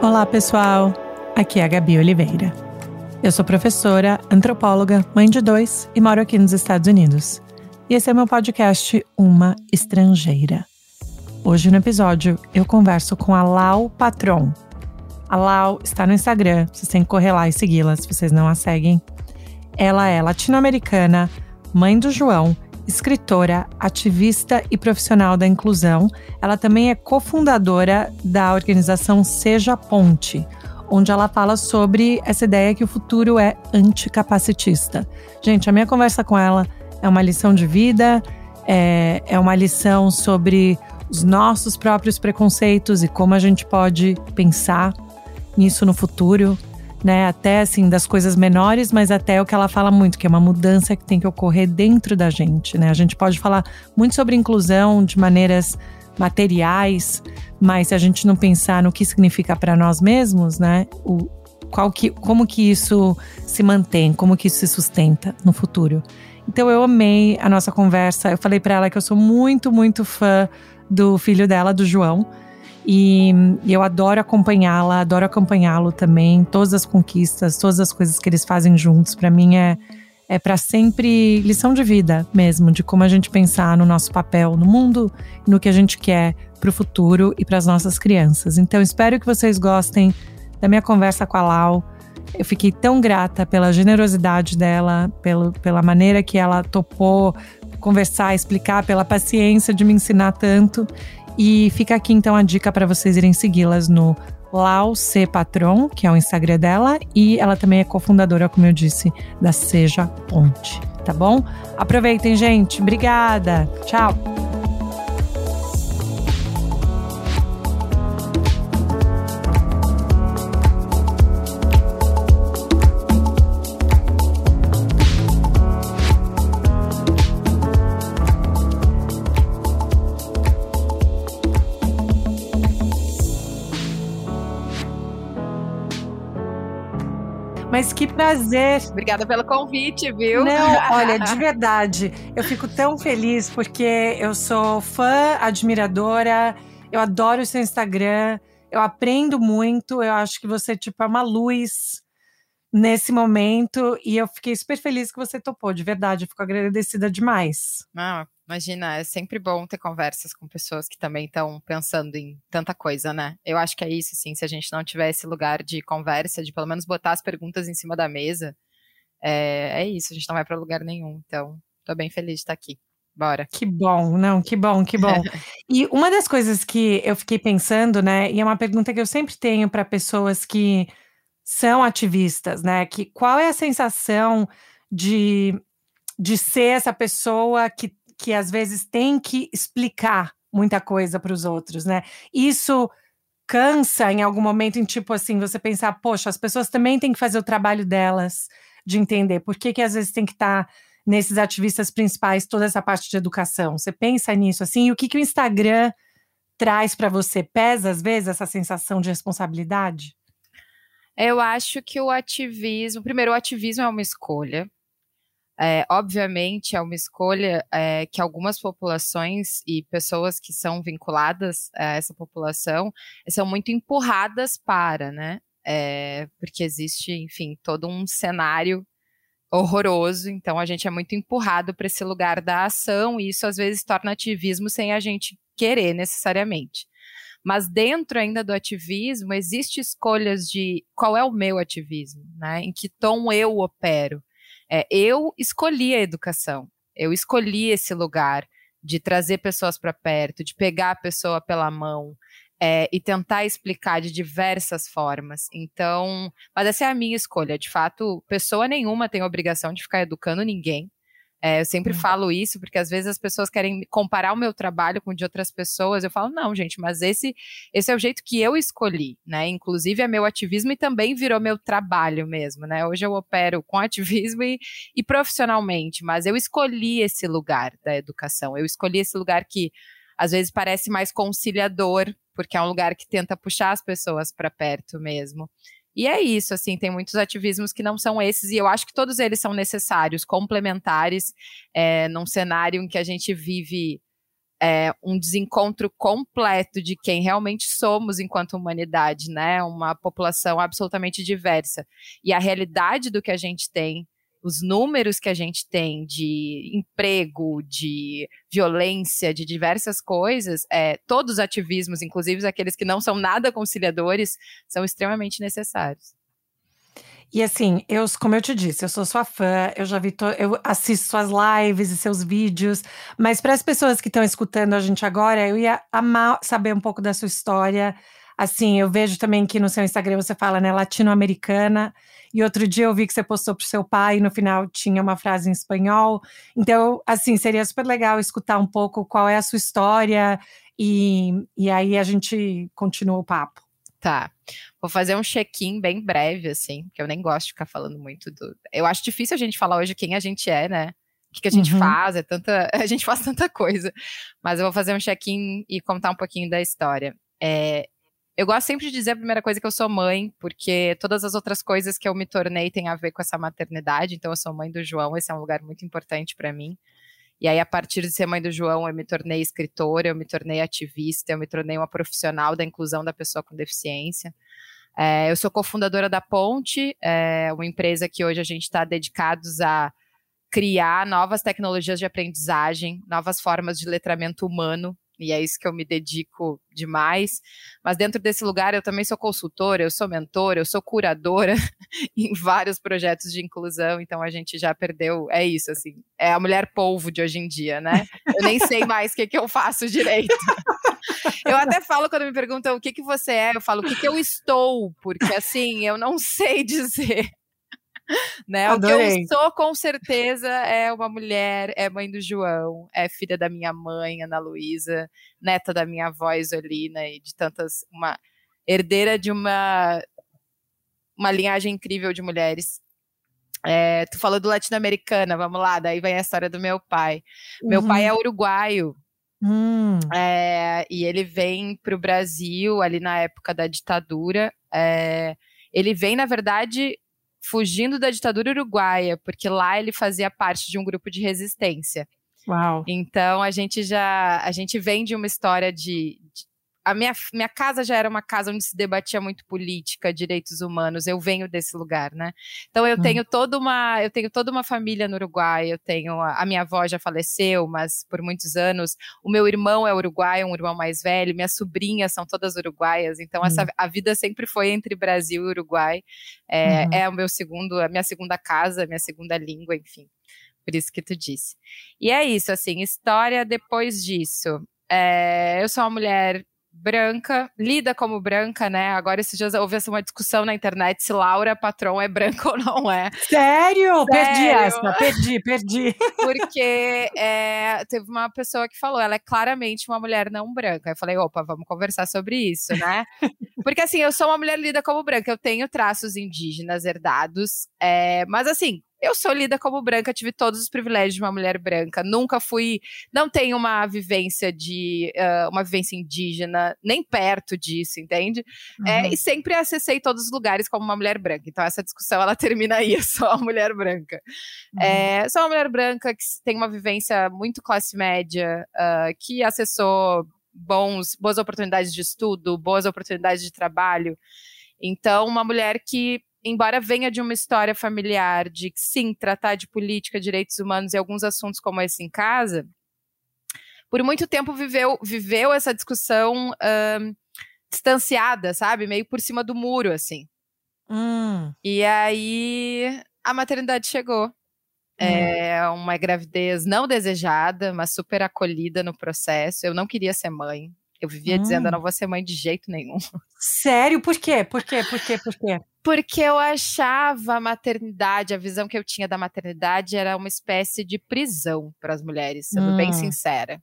Olá, pessoal. Aqui é a Gabi Oliveira. Eu sou professora, antropóloga, mãe de dois e moro aqui nos Estados Unidos. E esse é meu podcast Uma Estrangeira. Hoje no episódio eu converso com a Lau Patron. A Lau está no Instagram, vocês têm que correr lá e segui-la se vocês não a seguem. Ela é latino-americana, mãe do João escritora, ativista e profissional da inclusão. Ela também é cofundadora da organização Seja Ponte, onde ela fala sobre essa ideia que o futuro é anticapacitista. Gente, a minha conversa com ela é uma lição de vida, é, é uma lição sobre os nossos próprios preconceitos e como a gente pode pensar nisso no futuro né? Até assim, das coisas menores, mas até o que ela fala muito, que é uma mudança que tem que ocorrer dentro da gente, né? A gente pode falar muito sobre inclusão de maneiras materiais, mas se a gente não pensar no que significa para nós mesmos, né? O, qual que, como que isso se mantém, como que isso se sustenta no futuro. Então eu amei a nossa conversa. Eu falei para ela que eu sou muito, muito fã do filho dela, do João. E eu adoro acompanhá-la, adoro acompanhá-lo também, todas as conquistas, todas as coisas que eles fazem juntos. Para mim é é para sempre lição de vida mesmo, de como a gente pensar no nosso papel no mundo, no que a gente quer para o futuro e para as nossas crianças. Então espero que vocês gostem da minha conversa com a Lau. Eu fiquei tão grata pela generosidade dela, pelo, pela maneira que ela topou conversar, explicar, pela paciência de me ensinar tanto. E fica aqui então a dica para vocês irem segui-las no Lau C Patron, que é o Instagram dela, e ela também é cofundadora, como eu disse, da Seja Ponte, tá bom? Aproveitem, gente. Obrigada. Tchau. Mas que prazer. Obrigada pelo convite, viu? Não, olha, de verdade, eu fico tão feliz porque eu sou fã, admiradora, eu adoro o seu Instagram, eu aprendo muito, eu acho que você, tipo, é uma luz nesse momento e eu fiquei super feliz que você topou, de verdade, eu fico agradecida demais. Não, Imagina, é sempre bom ter conversas com pessoas que também estão pensando em tanta coisa, né? Eu acho que é isso, assim, se a gente não tiver esse lugar de conversa, de pelo menos botar as perguntas em cima da mesa, é, é isso, a gente não vai para lugar nenhum. Então, tô bem feliz de estar aqui. Bora. Que bom, não, que bom, que bom. e uma das coisas que eu fiquei pensando, né, e é uma pergunta que eu sempre tenho para pessoas que são ativistas, né, que qual é a sensação de de ser essa pessoa que que às vezes tem que explicar muita coisa para os outros, né? Isso cansa em algum momento, em tipo assim, você pensar, poxa, as pessoas também têm que fazer o trabalho delas de entender por que, que às vezes tem que estar tá nesses ativistas principais toda essa parte de educação. Você pensa nisso assim, e o que, que o Instagram traz para você? Pesa às vezes essa sensação de responsabilidade? Eu acho que o ativismo, primeiro, o ativismo é uma escolha. É, obviamente, é uma escolha é, que algumas populações e pessoas que são vinculadas a essa população são muito empurradas para, né? É, porque existe, enfim, todo um cenário horroroso, então a gente é muito empurrado para esse lugar da ação e isso às vezes torna ativismo sem a gente querer necessariamente. Mas dentro ainda do ativismo, existe escolhas de qual é o meu ativismo, né? Em que tom eu opero. É, eu escolhi a educação, eu escolhi esse lugar de trazer pessoas para perto, de pegar a pessoa pela mão é, e tentar explicar de diversas formas. Então, mas essa é a minha escolha. De fato, pessoa nenhuma tem obrigação de ficar educando ninguém. É, eu sempre hum. falo isso, porque às vezes as pessoas querem comparar o meu trabalho com o de outras pessoas. Eu falo, não, gente, mas esse, esse é o jeito que eu escolhi, né? Inclusive é meu ativismo e também virou meu trabalho mesmo, né? Hoje eu opero com ativismo e, e profissionalmente, mas eu escolhi esse lugar da educação. Eu escolhi esse lugar que às vezes parece mais conciliador, porque é um lugar que tenta puxar as pessoas para perto mesmo. E é isso, assim, tem muitos ativismos que não são esses, e eu acho que todos eles são necessários, complementares, é, num cenário em que a gente vive é, um desencontro completo de quem realmente somos enquanto humanidade, né? Uma população absolutamente diversa. E a realidade do que a gente tem, os números que a gente tem de emprego, de violência, de diversas coisas, é, todos os ativismos, inclusive aqueles que não são nada conciliadores, são extremamente necessários. E assim, eu, como eu te disse, eu sou sua fã, eu já vi, eu assisto suas lives e seus vídeos, mas para as pessoas que estão escutando a gente agora, eu ia amar saber um pouco da sua história. Assim, eu vejo também que no seu Instagram você fala, né, latino-americana, e outro dia eu vi que você postou pro seu pai e no final tinha uma frase em espanhol. Então, assim, seria super legal escutar um pouco qual é a sua história e, e aí a gente continua o papo. Tá. Vou fazer um check-in bem breve, assim, porque eu nem gosto de ficar falando muito do. Eu acho difícil a gente falar hoje quem a gente é, né? O que, que a gente uhum. faz, é tanta. A gente faz tanta coisa. Mas eu vou fazer um check-in e contar um pouquinho da história. É, eu gosto sempre de dizer a primeira coisa que eu sou mãe, porque todas as outras coisas que eu me tornei têm a ver com essa maternidade. Então, eu sou mãe do João, esse é um lugar muito importante para mim. E aí, a partir de ser mãe do João, eu me tornei escritora, eu me tornei ativista, eu me tornei uma profissional da inclusão da pessoa com deficiência. É, eu sou cofundadora da Ponte, é uma empresa que hoje a gente está dedicados a criar novas tecnologias de aprendizagem, novas formas de letramento humano e é isso que eu me dedico demais. Mas dentro desse lugar eu também sou consultora, eu sou mentora, eu sou curadora em vários projetos de inclusão, então a gente já perdeu, é isso, assim, é a mulher polvo de hoje em dia, né? Eu nem sei mais o que, que eu faço direito. Eu até falo quando me perguntam o que, que você é, eu falo o que, que eu estou, porque assim, eu não sei dizer né? O que eu sou, com certeza, é uma mulher, é mãe do João, é filha da minha mãe, Ana Luísa, neta da minha avó Isolina e de tantas. Uma herdeira de uma, uma linhagem incrível de mulheres. É, tu falou do latino-americana, vamos lá, daí vem a história do meu pai. Uhum. Meu pai é uhum. uruguaio. Hum. É, e ele vem para o Brasil ali na época da ditadura. É, ele vem, na verdade, fugindo da ditadura uruguaia, porque lá ele fazia parte de um grupo de resistência. Uau. Então a gente já a gente vem de uma história de, de a minha, minha casa já era uma casa onde se debatia muito política, direitos humanos. Eu venho desse lugar, né? Então eu hum. tenho toda uma, eu tenho toda uma família no Uruguai. Eu tenho a, a, minha avó já faleceu, mas por muitos anos o meu irmão é uruguaio, um irmão mais velho. Minhas sobrinhas são todas uruguaias. Então hum. essa a vida sempre foi entre Brasil e Uruguai. É, uhum. é o meu segundo, a minha segunda casa, a minha segunda língua, enfim. Por isso que tu disse. E é isso, assim, história depois disso. É, eu sou uma mulher branca, lida como branca, né? Agora esses dias houve uma discussão na internet se Laura Patron é branca ou não é. Sério? Sério? Perdi essa, perdi, perdi. Porque é, teve uma pessoa que falou, ela é claramente uma mulher não branca. Eu falei, opa, vamos conversar sobre isso, né? Porque assim, eu sou uma mulher lida como branca, eu tenho traços indígenas herdados, é, mas assim, eu sou lida como branca, tive todos os privilégios de uma mulher branca. Nunca fui, não tenho uma vivência de uh, uma vivência indígena, nem perto disso, entende? É, uhum. É, e sempre acessei todos os lugares como uma mulher branca. Então essa discussão ela termina aí, eu sou uma mulher branca. Uhum. É, sou uma mulher branca que tem uma vivência muito classe média, uh, que acessou bons, boas oportunidades de estudo, boas oportunidades de trabalho. Então, uma mulher que embora venha de uma história familiar de sim tratar de política, direitos humanos e alguns assuntos como esse em casa, por muito tempo viveu viveu essa discussão distanciada, sabe, meio por cima do muro, assim. Hum. E aí a maternidade chegou. Hum. É uma gravidez não desejada, mas super acolhida no processo. Eu não queria ser mãe. Eu vivia hum. dizendo, eu não vou ser mãe de jeito nenhum. Sério? Por quê? Por quê? Por quê? Por quê? Porque eu achava a maternidade, a visão que eu tinha da maternidade era uma espécie de prisão para as mulheres, sendo hum. bem sincera.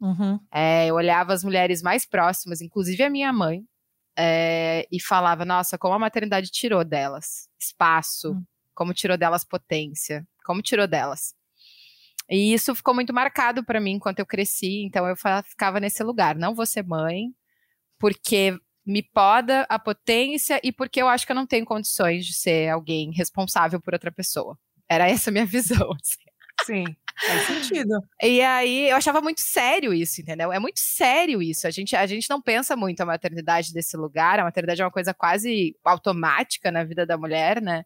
Uhum. É, eu olhava as mulheres mais próximas, inclusive a minha mãe, é, e falava: nossa, como a maternidade tirou delas espaço, hum. como tirou delas potência, como tirou delas. E isso ficou muito marcado para mim enquanto eu cresci, então eu ficava nesse lugar. Não vou ser mãe, porque me poda a potência e porque eu acho que eu não tenho condições de ser alguém responsável por outra pessoa. Era essa a minha visão. Assim. Sim. Faz sentido. E aí eu achava muito sério isso, entendeu? É muito sério isso. A gente, a gente não pensa muito a maternidade desse lugar. A maternidade é uma coisa quase automática na vida da mulher, né?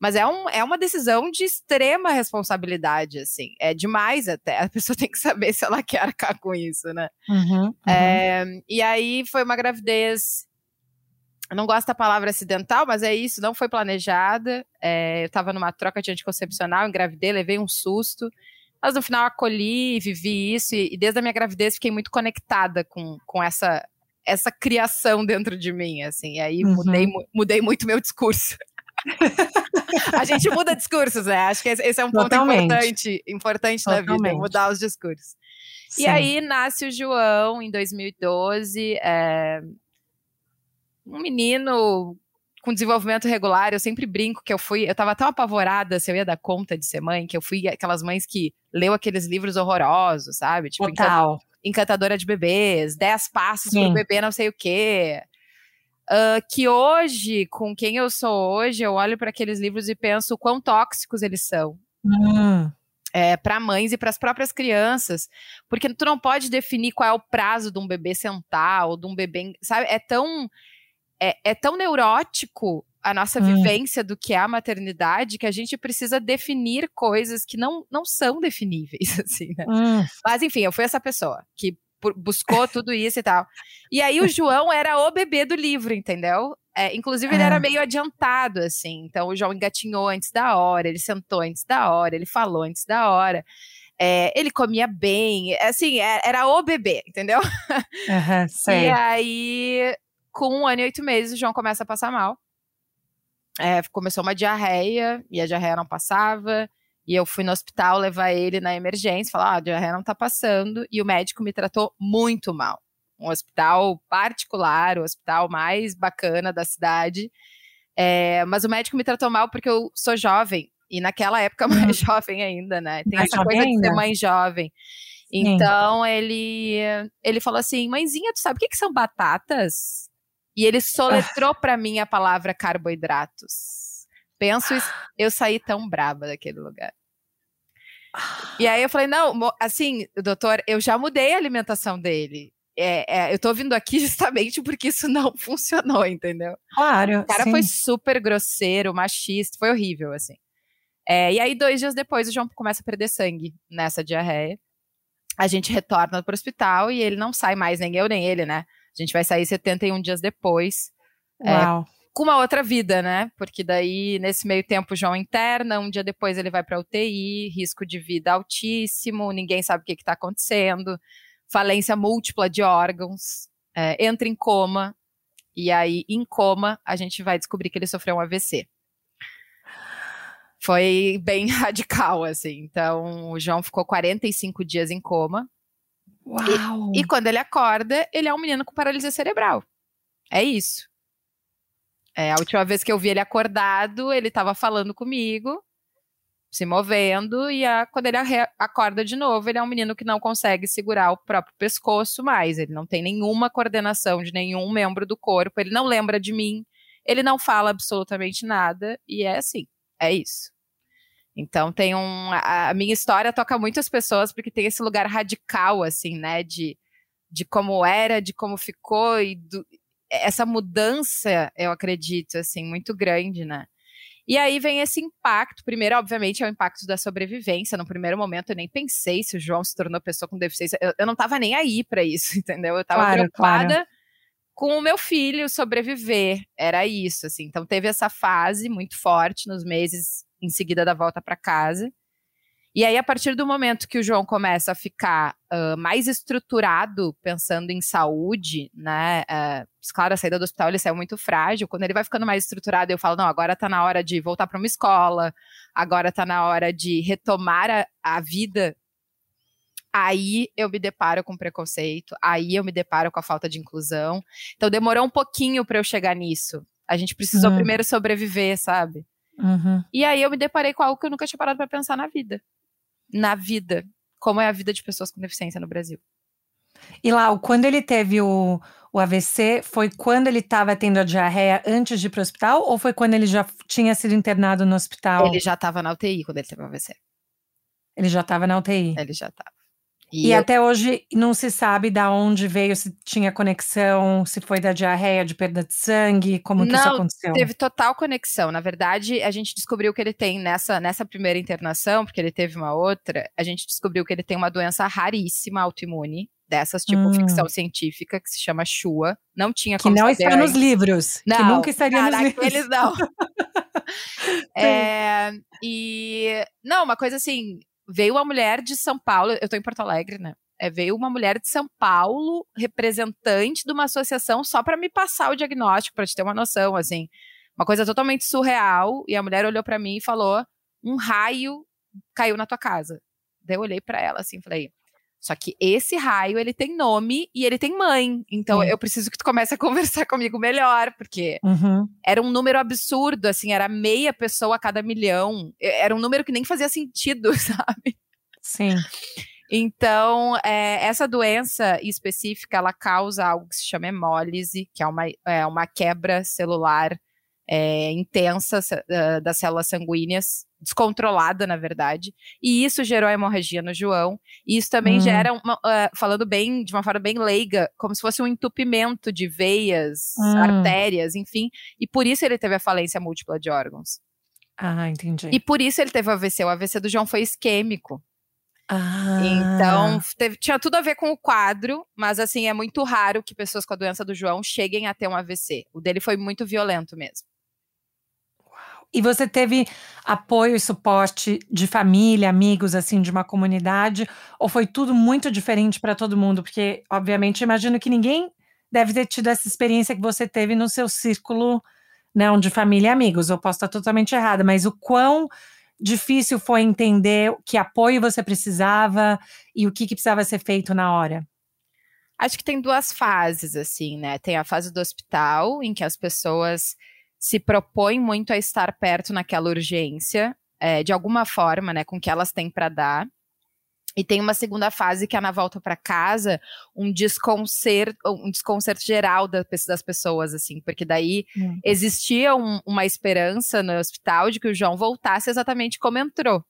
Mas é, um, é uma decisão de extrema responsabilidade, assim. É demais até. A pessoa tem que saber se ela quer arcar com isso, né? Uhum, uhum. É, e aí foi uma gravidez. Eu não gosto da palavra acidental, mas é isso, não foi planejada. É, eu estava numa troca de anticoncepcional, engravidei, levei um susto. Mas no final acolhi, vivi isso, e, e desde a minha gravidez fiquei muito conectada com, com essa, essa criação dentro de mim, assim. E aí uhum. mudei, mudei muito meu discurso. a gente muda discursos, né? Acho que esse é um ponto Totalmente. importante, importante na vida, mudar os discursos. Sim. E aí nasce o João em 2012, é, um menino com desenvolvimento regular, eu sempre brinco que eu fui, eu tava tão apavorada se eu ia dar conta de ser mãe, que eu fui aquelas mães que leu aqueles livros horrorosos, sabe? Tipo, Total. Encantadora de Bebês, Dez Passos Sim. pro Bebê não sei o quê. Uh, que hoje, com quem eu sou hoje, eu olho para aqueles livros e penso o quão tóxicos eles são. Hum. É, para mães e para as próprias crianças, porque tu não pode definir qual é o prazo de um bebê sentar ou de um bebê, sabe? É tão é, é tão neurótico a nossa hum. vivência do que é a maternidade que a gente precisa definir coisas que não, não são definíveis, assim, né? Hum. Mas enfim, eu fui essa pessoa que buscou tudo isso e tal. E aí o João era o bebê do livro, entendeu? É, inclusive, ele era ah. meio adiantado, assim. Então, o João engatinhou antes da hora, ele sentou antes da hora, ele falou antes da hora. É, ele comia bem, assim, é, era o bebê, entendeu? Uhum, sei. E aí, com um ano e oito meses, o João começa a passar mal. É, começou uma diarreia, e a diarreia não passava. E eu fui no hospital levar ele na emergência, falar, ah, a diarreia não tá passando, e o médico me tratou muito mal. Um hospital particular, o hospital mais bacana da cidade. É, mas o médico me tratou mal porque eu sou jovem, e naquela época mais hum. jovem ainda, né? Tem mais essa coisa ainda. de ser mãe jovem. Então ele ele falou assim: mãezinha, tu sabe o que, que são batatas? E ele soletrou para mim a palavra carboidratos. Penso eu saí tão braba daquele lugar. E aí eu falei, não, assim, doutor, eu já mudei a alimentação dele. É, é, eu tô vindo aqui justamente porque isso não funcionou, entendeu? Claro. O cara sim. foi super grosseiro, machista, foi horrível, assim. É, e aí, dois dias depois, o João começa a perder sangue nessa diarreia. A gente retorna pro hospital e ele não sai mais, nem eu, nem ele, né? A gente vai sair 71 dias depois. É, Uau. Com uma outra vida, né? Porque daí, nesse meio tempo, o João interna, um dia depois ele vai para UTI, risco de vida altíssimo, ninguém sabe o que está acontecendo, falência múltipla de órgãos, é, entra em coma, e aí, em coma, a gente vai descobrir que ele sofreu um AVC. Foi bem radical, assim. Então, o João ficou 45 dias em coma. Uau! E, e quando ele acorda, ele é um menino com paralisia cerebral. É isso. É, a última vez que eu vi ele acordado, ele estava falando comigo, se movendo, e a, quando ele acorda de novo, ele é um menino que não consegue segurar o próprio pescoço mais. Ele não tem nenhuma coordenação de nenhum membro do corpo, ele não lembra de mim, ele não fala absolutamente nada, e é assim, é isso. Então tem um. A, a minha história toca muitas pessoas, porque tem esse lugar radical, assim, né? De, de como era, de como ficou, e do, essa mudança, eu acredito, assim, muito grande, né? E aí vem esse impacto. Primeiro, obviamente, é o impacto da sobrevivência. No primeiro momento, eu nem pensei se o João se tornou pessoa com deficiência. Eu, eu não estava nem aí para isso, entendeu? Eu estava claro, preocupada claro. com o meu filho sobreviver. Era isso, assim. Então, teve essa fase muito forte nos meses em seguida da volta para casa. E aí, a partir do momento que o João começa a ficar uh, mais estruturado, pensando em saúde, né? Uh, claro, a saída do hospital ele saiu muito frágil. Quando ele vai ficando mais estruturado, eu falo: não, agora tá na hora de voltar para uma escola, agora tá na hora de retomar a, a vida. Aí eu me deparo com preconceito, aí eu me deparo com a falta de inclusão. Então demorou um pouquinho para eu chegar nisso. A gente precisou uhum. primeiro sobreviver, sabe? Uhum. E aí eu me deparei com algo que eu nunca tinha parado para pensar na vida na vida, como é a vida de pessoas com deficiência no Brasil. E lá, quando ele teve o, o AVC, foi quando ele estava tendo a diarreia antes de ir para o hospital ou foi quando ele já tinha sido internado no hospital? Ele já estava na UTI quando ele teve o AVC. Ele já estava na UTI. Ele já estava. E, e eu... até hoje não se sabe da onde veio, se tinha conexão, se foi da diarreia, de perda de sangue, como que não, isso aconteceu? Teve total conexão. Na verdade, a gente descobriu que ele tem nessa, nessa primeira internação, porque ele teve uma outra, a gente descobriu que ele tem uma doença raríssima autoimune, dessas, tipo hum. ficção científica, que se chama Shua. Não tinha como Que não está nos livros. Não, que nunca estaria nos livros. Eles não. é, e, não, uma coisa assim, veio uma mulher de São Paulo, eu tô em Porto Alegre, né? É, veio uma mulher de São Paulo, representante de uma associação, só para me passar o diagnóstico, para te ter uma noção, assim. Uma coisa totalmente surreal. E a mulher olhou para mim e falou: um raio caiu na tua casa. Daí eu olhei para ela assim, falei: só que esse raio, ele tem nome e ele tem mãe. Então eu preciso que tu comece a conversar comigo melhor, porque uhum. era um número absurdo, assim, era meia pessoa a cada milhão. Era um número que nem fazia sentido, sabe? Sim. Então, é, essa doença específica, ela causa algo que se chama hemólise, que é uma, é uma quebra celular é, intensa uh, das células sanguíneas, descontrolada, na verdade, e isso gerou hemorragia no João, e isso também uhum. gera, uma, uh, falando bem, de uma forma bem leiga, como se fosse um entupimento de veias, uhum. artérias, enfim, e por isso ele teve a falência múltipla de órgãos. Ah, entendi. E por isso ele teve o AVC, o AVC do João foi isquêmico. Ah. Então, teve, tinha tudo a ver com o quadro, mas assim, é muito raro que pessoas com a doença do João cheguem a ter um AVC. O dele foi muito violento mesmo. E você teve apoio e suporte de família, amigos, assim, de uma comunidade? Ou foi tudo muito diferente para todo mundo? Porque, obviamente, imagino que ninguém deve ter tido essa experiência que você teve no seu círculo, né, de família e amigos. Eu posso estar totalmente errada, mas o quão difícil foi entender que apoio você precisava e o que, que precisava ser feito na hora? Acho que tem duas fases, assim, né? Tem a fase do hospital, em que as pessoas se propõem muito a estar perto naquela urgência, é, de alguma forma, né, com o que elas têm para dar. E tem uma segunda fase que é na volta para casa, um desconcerto, um desconcerto geral das pessoas, assim, porque daí hum. existia um, uma esperança no hospital de que o João voltasse exatamente como entrou.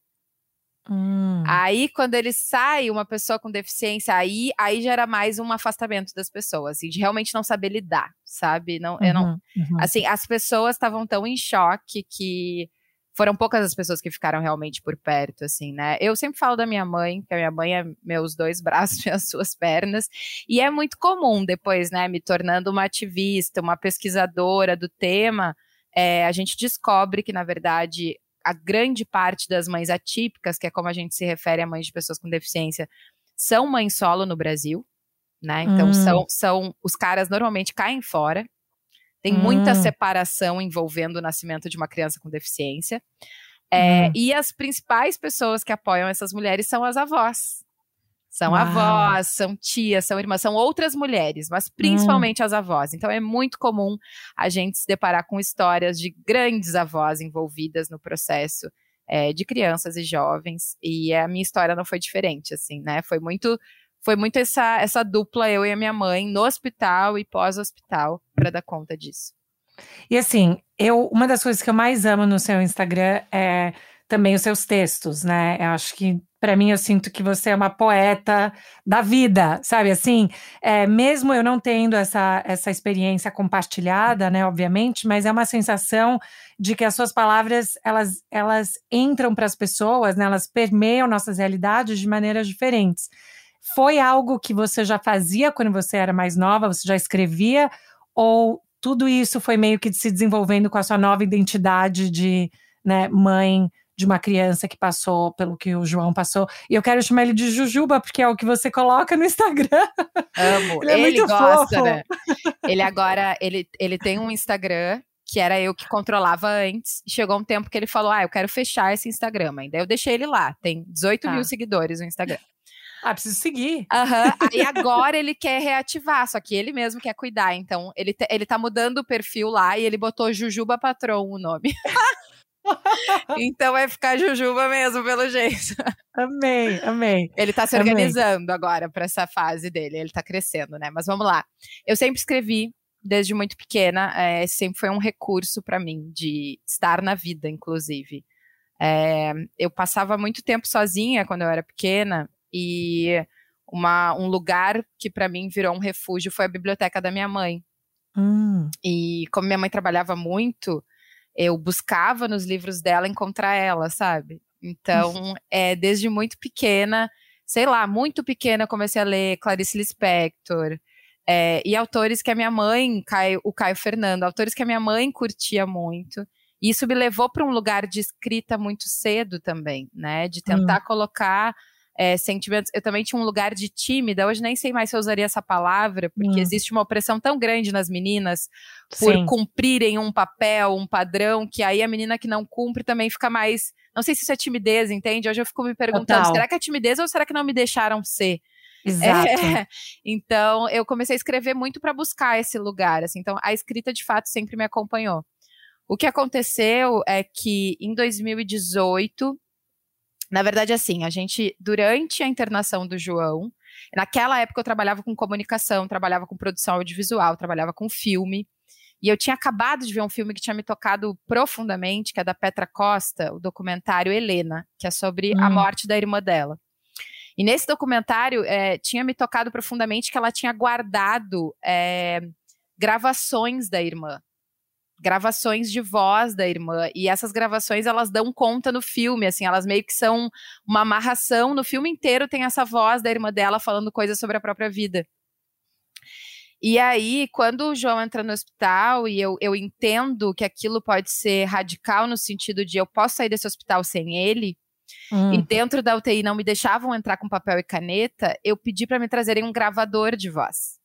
Hum. Aí, quando ele sai, uma pessoa com deficiência, aí, aí gera mais um afastamento das pessoas, assim, de realmente não saber lidar, sabe? Não, uhum, eu não, uhum. Assim, as pessoas estavam tão em choque que foram poucas as pessoas que ficaram realmente por perto, assim, né? Eu sempre falo da minha mãe, que a minha mãe é meus dois braços e as suas pernas, e é muito comum depois, né, me tornando uma ativista, uma pesquisadora do tema, é, a gente descobre que, na verdade, a grande parte das mães atípicas, que é como a gente se refere a mães de pessoas com deficiência, são mães solo no Brasil, né? Então hum. são, são os caras normalmente caem fora. Tem hum. muita separação envolvendo o nascimento de uma criança com deficiência. É, hum. E as principais pessoas que apoiam essas mulheres são as avós. São Uau. avós, são tias, são irmãs, são outras mulheres, mas principalmente hum. as avós. Então é muito comum a gente se deparar com histórias de grandes avós envolvidas no processo é, de crianças e jovens. E a minha história não foi diferente, assim, né? Foi muito, foi muito essa, essa dupla, eu e a minha mãe, no hospital e pós-hospital, para dar conta disso. E assim, eu, uma das coisas que eu mais amo no seu Instagram é também os seus textos, né? Eu acho que para mim eu sinto que você é uma poeta da vida, sabe? Assim, é, mesmo eu não tendo essa, essa experiência compartilhada, né? Obviamente, mas é uma sensação de que as suas palavras elas, elas entram para as pessoas, né? Elas permeiam nossas realidades de maneiras diferentes. Foi algo que você já fazia quando você era mais nova? Você já escrevia? Ou tudo isso foi meio que se desenvolvendo com a sua nova identidade de né, mãe? De uma criança que passou pelo que o João passou. E eu quero chamar ele de Jujuba, porque é o que você coloca no Instagram. Amo. ele, é ele gosta, fofo. né? Ele agora, ele, ele tem um Instagram que era eu que controlava antes. Chegou um tempo que ele falou: Ah, eu quero fechar esse Instagram ainda. Eu deixei ele lá. Tem 18 tá. mil seguidores no Instagram. Ah, preciso seguir. Aham. Uhum. Aí agora ele quer reativar, só que ele mesmo quer cuidar. Então, ele, te, ele tá mudando o perfil lá e ele botou Jujuba Patron o nome. então vai ficar Jujuba mesmo, pelo jeito. Amei, amei. Ele tá se organizando agora para essa fase dele, ele tá crescendo, né? Mas vamos lá. Eu sempre escrevi desde muito pequena, é, sempre foi um recurso para mim de estar na vida, inclusive. É, eu passava muito tempo sozinha quando eu era pequena e uma, um lugar que para mim virou um refúgio foi a biblioteca da minha mãe. Hum. E como minha mãe trabalhava muito, eu buscava nos livros dela encontrar ela, sabe? Então, é, desde muito pequena, sei lá, muito pequena, comecei a ler Clarice Lispector. É, e autores que a minha mãe, Caio, o Caio Fernando, autores que a minha mãe curtia muito. E isso me levou para um lugar de escrita muito cedo também, né? De tentar hum. colocar é, sentimentos. Eu também tinha um lugar de tímida, hoje nem sei mais se eu usaria essa palavra, porque hum. existe uma opressão tão grande nas meninas por Sim. cumprirem um papel, um padrão, que aí a menina que não cumpre também fica mais. Não sei se isso é timidez, entende? Hoje eu fico me perguntando: Total. será que é timidez ou será que não me deixaram ser? Exato. É, então, eu comecei a escrever muito para buscar esse lugar. Assim, então, a escrita de fato sempre me acompanhou. O que aconteceu é que em 2018 na verdade, assim, a gente, durante a internação do João, naquela época eu trabalhava com comunicação, trabalhava com produção audiovisual, trabalhava com filme. E eu tinha acabado de ver um filme que tinha me tocado profundamente, que é da Petra Costa, o documentário Helena, que é sobre hum. a morte da irmã dela. E nesse documentário é, tinha me tocado profundamente que ela tinha guardado é, gravações da irmã gravações de voz da irmã e essas gravações elas dão conta no filme, assim, elas meio que são uma amarração no filme inteiro tem essa voz da irmã dela falando coisas sobre a própria vida. E aí, quando o João entra no hospital e eu, eu entendo que aquilo pode ser radical no sentido de eu posso sair desse hospital sem ele, hum. e dentro da UTI não me deixavam entrar com papel e caneta, eu pedi para me trazerem um gravador de voz.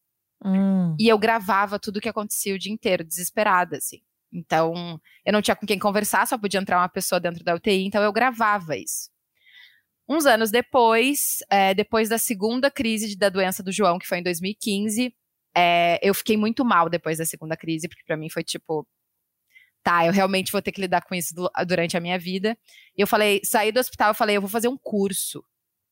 Hum. E eu gravava tudo o que acontecia o dia inteiro, desesperada, assim. Então, eu não tinha com quem conversar, só podia entrar uma pessoa dentro da UTI, então eu gravava isso. Uns anos depois, é, depois da segunda crise da doença do João, que foi em 2015, é, eu fiquei muito mal depois da segunda crise, porque para mim foi tipo, tá, eu realmente vou ter que lidar com isso durante a minha vida. E eu falei, saí do hospital, eu falei, eu vou fazer um curso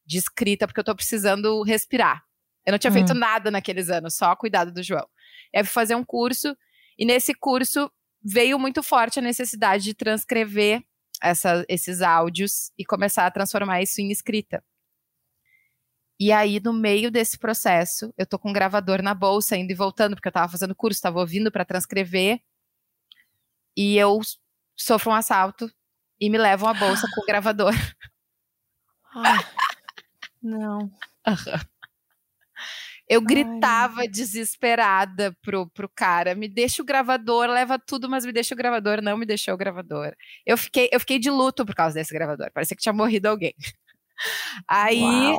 de escrita, porque eu tô precisando respirar. Eu não tinha hum. feito nada naqueles anos, só cuidado do João. Eu fui fazer um curso, e nesse curso veio muito forte a necessidade de transcrever essa, esses áudios e começar a transformar isso em escrita. E aí, no meio desse processo, eu tô com um gravador na bolsa, indo e voltando, porque eu tava fazendo curso, tava ouvindo para transcrever. E eu sofro um assalto e me levam a bolsa com o gravador. Ai, não. Uhum. Eu gritava Ai. desesperada pro, pro cara: me deixa o gravador, leva tudo, mas me deixa o gravador. Não me deixou o gravador. Eu fiquei, eu fiquei de luto por causa desse gravador. Parecia que tinha morrido alguém. Aí,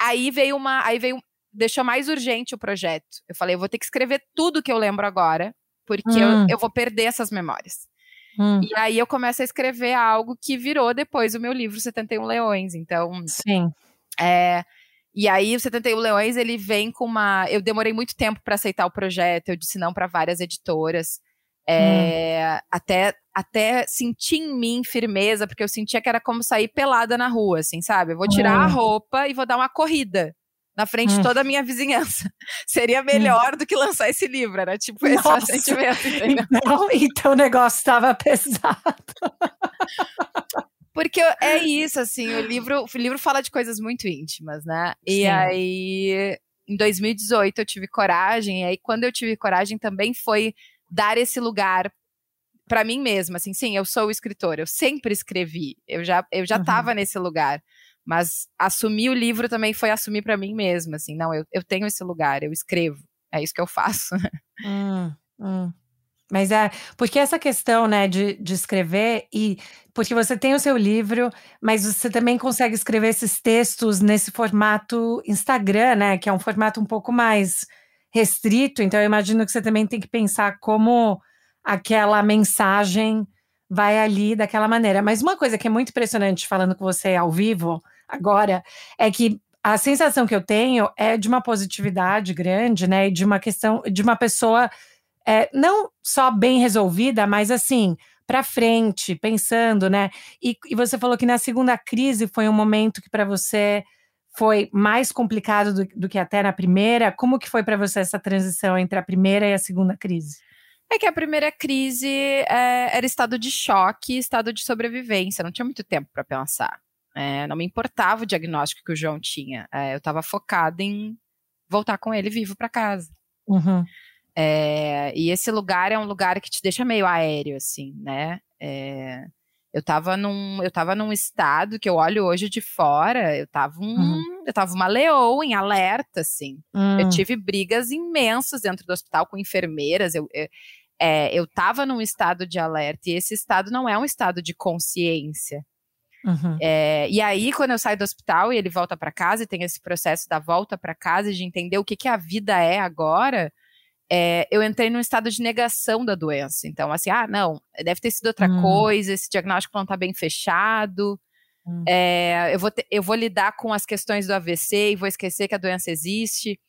aí veio uma. Aí veio. Deixou mais urgente o projeto. Eu falei: eu vou ter que escrever tudo que eu lembro agora, porque hum. eu, eu vou perder essas memórias. Hum. E aí eu começo a escrever algo que virou depois o meu livro 71 Leões. Então. Sim. É, e aí, o 71 Leões, ele vem com uma. Eu demorei muito tempo para aceitar o projeto, eu disse não para várias editoras. É, hum. até, até sentir em mim firmeza, porque eu sentia que era como sair pelada na rua, assim, sabe? Eu vou tirar hum. a roupa e vou dar uma corrida na frente hum. de toda a minha vizinhança. Seria hum. melhor do que lançar esse livro, era tipo esse sentimento, entendeu? Então, então o negócio estava pesado. Porque é isso, assim, o livro, o livro fala de coisas muito íntimas, né? E Sim. aí, em 2018, eu tive coragem, e aí, quando eu tive coragem, também foi dar esse lugar para mim mesma, assim, sim, eu sou escritora, eu sempre escrevi, eu já, eu já uhum. nesse lugar, mas assumir o livro também foi assumir para mim mesma, assim, não, eu, eu tenho esse lugar, eu escrevo, é isso que eu faço. Hum, hum. Mas é, porque essa questão, né, de, de escrever, e porque você tem o seu livro, mas você também consegue escrever esses textos nesse formato Instagram, né, que é um formato um pouco mais restrito, então eu imagino que você também tem que pensar como aquela mensagem vai ali daquela maneira. Mas uma coisa que é muito impressionante falando com você ao vivo agora é que a sensação que eu tenho é de uma positividade grande, né, e de uma questão de uma pessoa é, não só bem resolvida, mas assim, para frente, pensando, né? E, e, você falou que na segunda crise foi um momento que para você foi mais complicado do, do, que até na primeira. Como que foi para você essa transição entre a primeira e a segunda crise? É que a primeira crise é, era estado de choque, estado de sobrevivência. Não tinha muito tempo para pensar. É, não me importava o diagnóstico que o João tinha. É, eu estava focada em voltar com ele vivo para casa. Uhum. É, e esse lugar é um lugar que te deixa meio aéreo, assim, né? É, eu tava num, eu tava num estado que eu olho hoje de fora, eu tava um, uhum. eu tava uma leoa em alerta, assim. Uhum. Eu hum. tive brigas imensas dentro do hospital com enfermeiras, eu, eu, é, eu tava num estado de alerta, e esse estado não é um estado de consciência. Uhum. É, e aí, quando eu saio do hospital e ele volta para casa, e tem esse processo da volta para casa e de entender o que, que a vida é agora, é, eu entrei num estado de negação da doença. Então, assim, ah, não, deve ter sido outra hum. coisa, esse diagnóstico não está bem fechado. Hum. É, eu, vou ter, eu vou lidar com as questões do AVC e vou esquecer que a doença existe.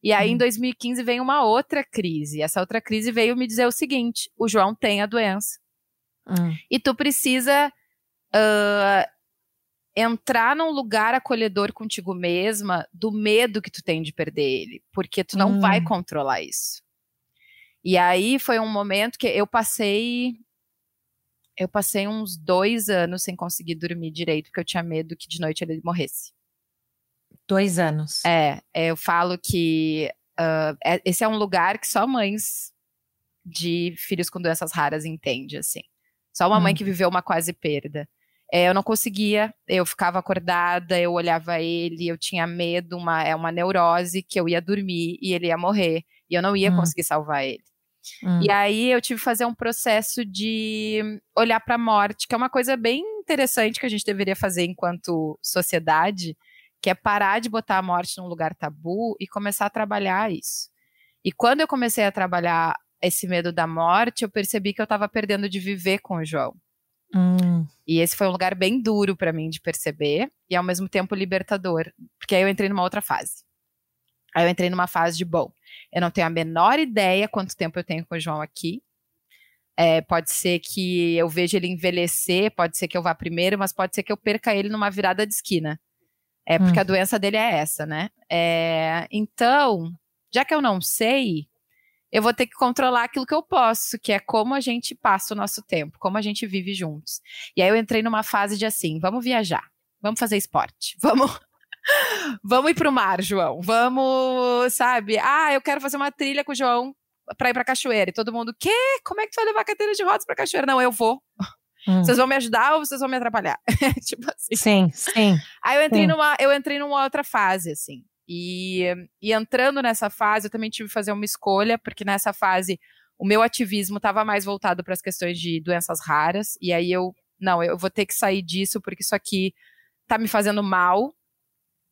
E aí, hum. em 2015, vem uma outra crise. Essa outra crise veio me dizer o seguinte: o João tem a doença. Hum. E tu precisa uh, entrar num lugar acolhedor contigo mesma do medo que tu tem de perder ele. Porque tu não vai hum. controlar isso. E aí foi um momento que eu passei. Eu passei uns dois anos sem conseguir dormir direito, porque eu tinha medo que de noite ele morresse. Dois anos. É, eu falo que uh, esse é um lugar que só mães de filhos com doenças raras entendem, assim. Só uma hum. mãe que viveu uma quase perda. É, eu não conseguia, eu ficava acordada, eu olhava ele, eu tinha medo, uma, é uma neurose que eu ia dormir e ele ia morrer, e eu não ia hum. conseguir salvar ele. Hum. E aí eu tive que fazer um processo de olhar para a morte, que é uma coisa bem interessante que a gente deveria fazer enquanto sociedade, que é parar de botar a morte num lugar tabu e começar a trabalhar isso. E quando eu comecei a trabalhar esse medo da morte, eu percebi que eu estava perdendo de viver com o João. Hum. E esse foi um lugar bem duro para mim de perceber e ao mesmo tempo libertador, porque aí eu entrei numa outra fase. Aí eu entrei numa fase de bom. Eu não tenho a menor ideia quanto tempo eu tenho com o João aqui. É, pode ser que eu veja ele envelhecer, pode ser que eu vá primeiro, mas pode ser que eu perca ele numa virada de esquina. É porque hum. a doença dele é essa, né? É, então, já que eu não sei, eu vou ter que controlar aquilo que eu posso, que é como a gente passa o nosso tempo, como a gente vive juntos. E aí eu entrei numa fase de assim, vamos viajar, vamos fazer esporte, vamos Vamos ir pro mar, João. Vamos, sabe? Ah, eu quero fazer uma trilha com o João pra ir pra cachoeira. E todo mundo, quê? Como é que tu vai levar a cadeira de rodas pra cachoeira? Não, eu vou. Hum. Vocês vão me ajudar ou vocês vão me atrapalhar? tipo assim. Sim, sim. Aí eu entrei, sim. Numa, eu entrei numa outra fase, assim. E, e entrando nessa fase, eu também tive que fazer uma escolha, porque nessa fase o meu ativismo estava mais voltado para as questões de doenças raras. E aí eu, não, eu vou ter que sair disso, porque isso aqui tá me fazendo mal.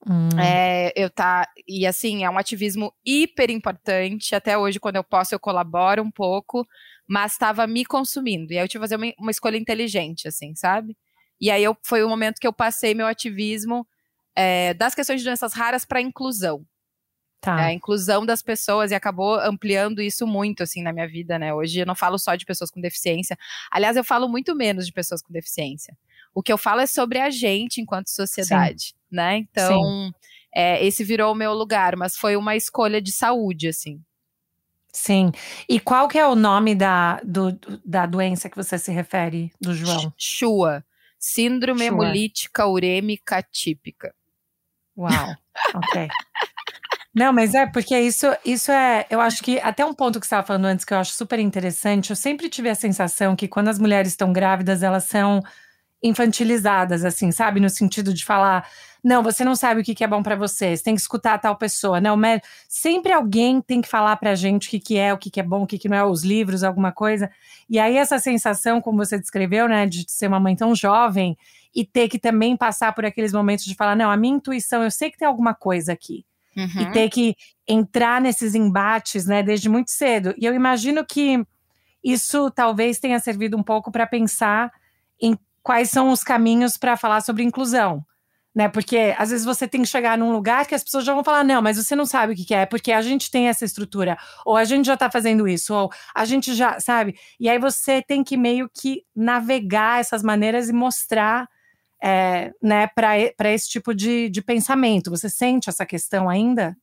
Hum. É, eu tá e assim é um ativismo hiper importante. Até hoje, quando eu posso, eu colaboro um pouco, mas estava me consumindo. E aí eu tive que fazer uma, uma, escolha inteligente, assim, sabe? E aí eu, foi o momento que eu passei meu ativismo é, das questões de doenças raras para inclusão. Tá. É, a inclusão das pessoas e acabou ampliando isso muito, assim, na minha vida, né? Hoje eu não falo só de pessoas com deficiência. Aliás, eu falo muito menos de pessoas com deficiência. O que eu falo é sobre a gente enquanto sociedade, Sim. né? Então, é, esse virou o meu lugar, mas foi uma escolha de saúde, assim. Sim. E qual que é o nome da, do, da doença que você se refere, do João? Chua. Síndrome Chua. hemolítica urêmica típica. Uau, ok. Não, mas é porque isso, isso é. Eu acho que até um ponto que você estava falando antes que eu acho super interessante. Eu sempre tive a sensação que quando as mulheres estão grávidas, elas são infantilizadas, assim, sabe? No sentido de falar, não, você não sabe o que, é bom para você, você tem que escutar a tal pessoa. Não, sempre alguém tem que falar pra gente o que, que é, o que, que é bom, o que, que não é, os livros, alguma coisa. E aí, essa sensação, como você descreveu, né, de ser uma mãe tão jovem e ter que também passar por aqueles momentos de falar, não, a minha intuição, eu sei que tem alguma coisa aqui. Uhum. E ter que entrar nesses embates, né, desde muito cedo. E eu imagino que isso talvez tenha servido um pouco para pensar em quais são os caminhos para falar sobre inclusão. Né? Porque às vezes você tem que chegar num lugar que as pessoas já vão falar: não, mas você não sabe o que, que é, porque a gente tem essa estrutura, ou a gente já está fazendo isso, ou a gente já, sabe? E aí você tem que meio que navegar essas maneiras e mostrar é, né, para esse tipo de, de pensamento. Você sente essa questão ainda?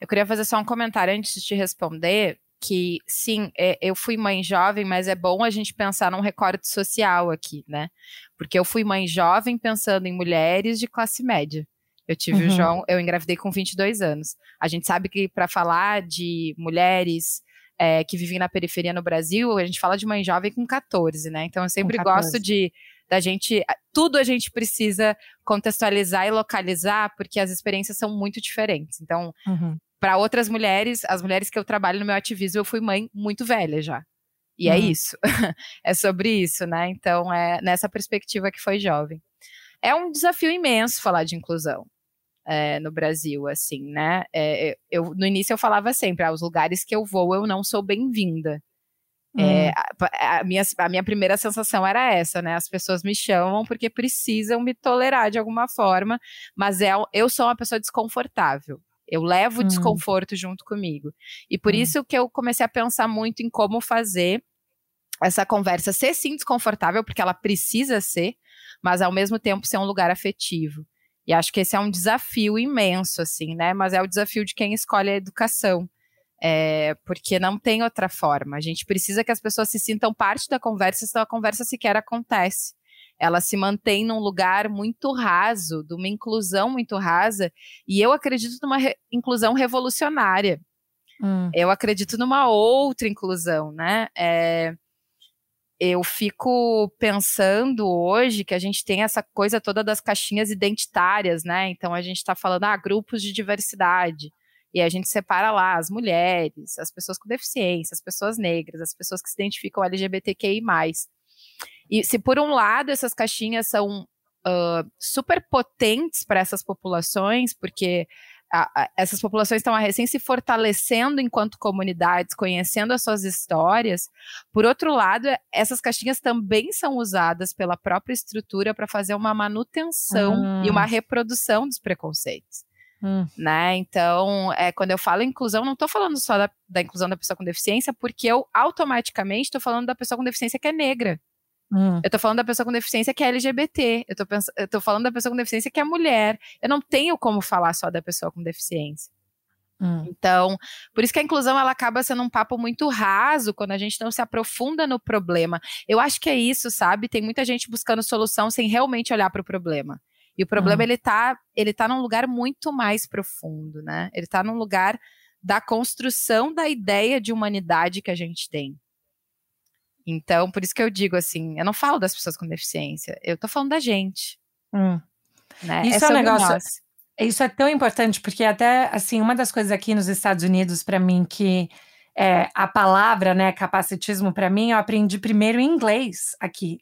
Eu queria fazer só um comentário antes de te responder. Que, sim, é, eu fui mãe jovem, mas é bom a gente pensar num recorte social aqui, né? Porque eu fui mãe jovem pensando em mulheres de classe média. Eu tive uhum. o João, eu engravidei com 22 anos. A gente sabe que para falar de mulheres é, que vivem na periferia no Brasil, a gente fala de mãe jovem com 14, né? Então eu sempre gosto de da gente, tudo a gente precisa contextualizar e localizar, porque as experiências são muito diferentes. Então, uhum. Para outras mulheres, as mulheres que eu trabalho no meu ativismo, eu fui mãe muito velha já. E é uhum. é isso. é sobre isso, né? Então, é nessa perspectiva que foi jovem. É um desafio imenso falar de inclusão. É, no Brasil, assim, né? É, eu, no início eu falava sempre, ah, os lugares que eu vou eu não sou bem-vinda. É, hum. a, a, minha, a minha primeira sensação era essa, né? As pessoas me chamam porque precisam me tolerar de alguma forma, mas é, eu sou uma pessoa desconfortável. Eu levo o hum. desconforto junto comigo. E por hum. isso que eu comecei a pensar muito em como fazer essa conversa ser sim desconfortável, porque ela precisa ser, mas ao mesmo tempo ser um lugar afetivo. E acho que esse é um desafio imenso, assim, né? Mas é o desafio de quem escolhe a educação é, porque não tem outra forma. A gente precisa que as pessoas se sintam parte da conversa, senão a conversa sequer acontece. Ela se mantém num lugar muito raso, de uma inclusão muito rasa, e eu acredito numa re inclusão revolucionária. Hum. Eu acredito numa outra inclusão, né? É, eu fico pensando hoje que a gente tem essa coisa toda das caixinhas identitárias, né? Então a gente está falando, ah, grupos de diversidade. E a gente separa lá as mulheres, as pessoas com deficiência, as pessoas negras, as pessoas que se identificam LGBTQI. E se por um lado essas caixinhas são uh, super potentes para essas populações, porque a, a, essas populações estão recém se fortalecendo enquanto comunidades, conhecendo as suas histórias. Por outro lado, essas caixinhas também são usadas pela própria estrutura para fazer uma manutenção e uma reprodução dos preconceitos. Hum. Né? Então, é, quando eu falo inclusão, não estou falando só da, da, inclusão da pessoa com deficiência, porque eu automaticamente estou falando da pessoa com deficiência que é negra. Hum. Eu estou falando da pessoa com deficiência que é LGBT. Eu estou falando da pessoa com deficiência que é mulher. Eu não tenho como falar só da pessoa com deficiência. Hum. Então, por isso que a inclusão ela acaba sendo um papo muito raso quando a gente não se aprofunda no problema. Eu acho que é isso, sabe? Tem muita gente buscando solução sem realmente olhar para o problema. E o problema, uhum. ele, tá, ele tá num lugar muito mais profundo, né? Ele tá num lugar da construção da ideia de humanidade que a gente tem. Então, por isso que eu digo assim, eu não falo das pessoas com deficiência, eu tô falando da gente. Hum. Né? Isso é, é um negócio. Nós. Isso é tão importante, porque até assim, uma das coisas aqui nos Estados Unidos, para mim, que é, a palavra, né, capacitismo, para mim, eu aprendi primeiro em inglês aqui.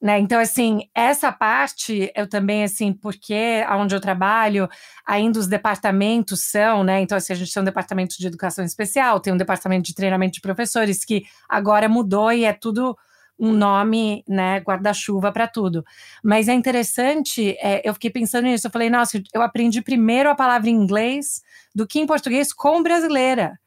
Né? Então, assim, essa parte eu também, assim, porque onde eu trabalho, ainda os departamentos são, né? Então, assim, a gente tem um departamento de educação especial, tem um departamento de treinamento de professores, que agora mudou e é tudo um nome, né, guarda-chuva para tudo. Mas é interessante, é, eu fiquei pensando nisso, eu falei, nossa, eu aprendi primeiro a palavra em inglês do que em português com brasileira.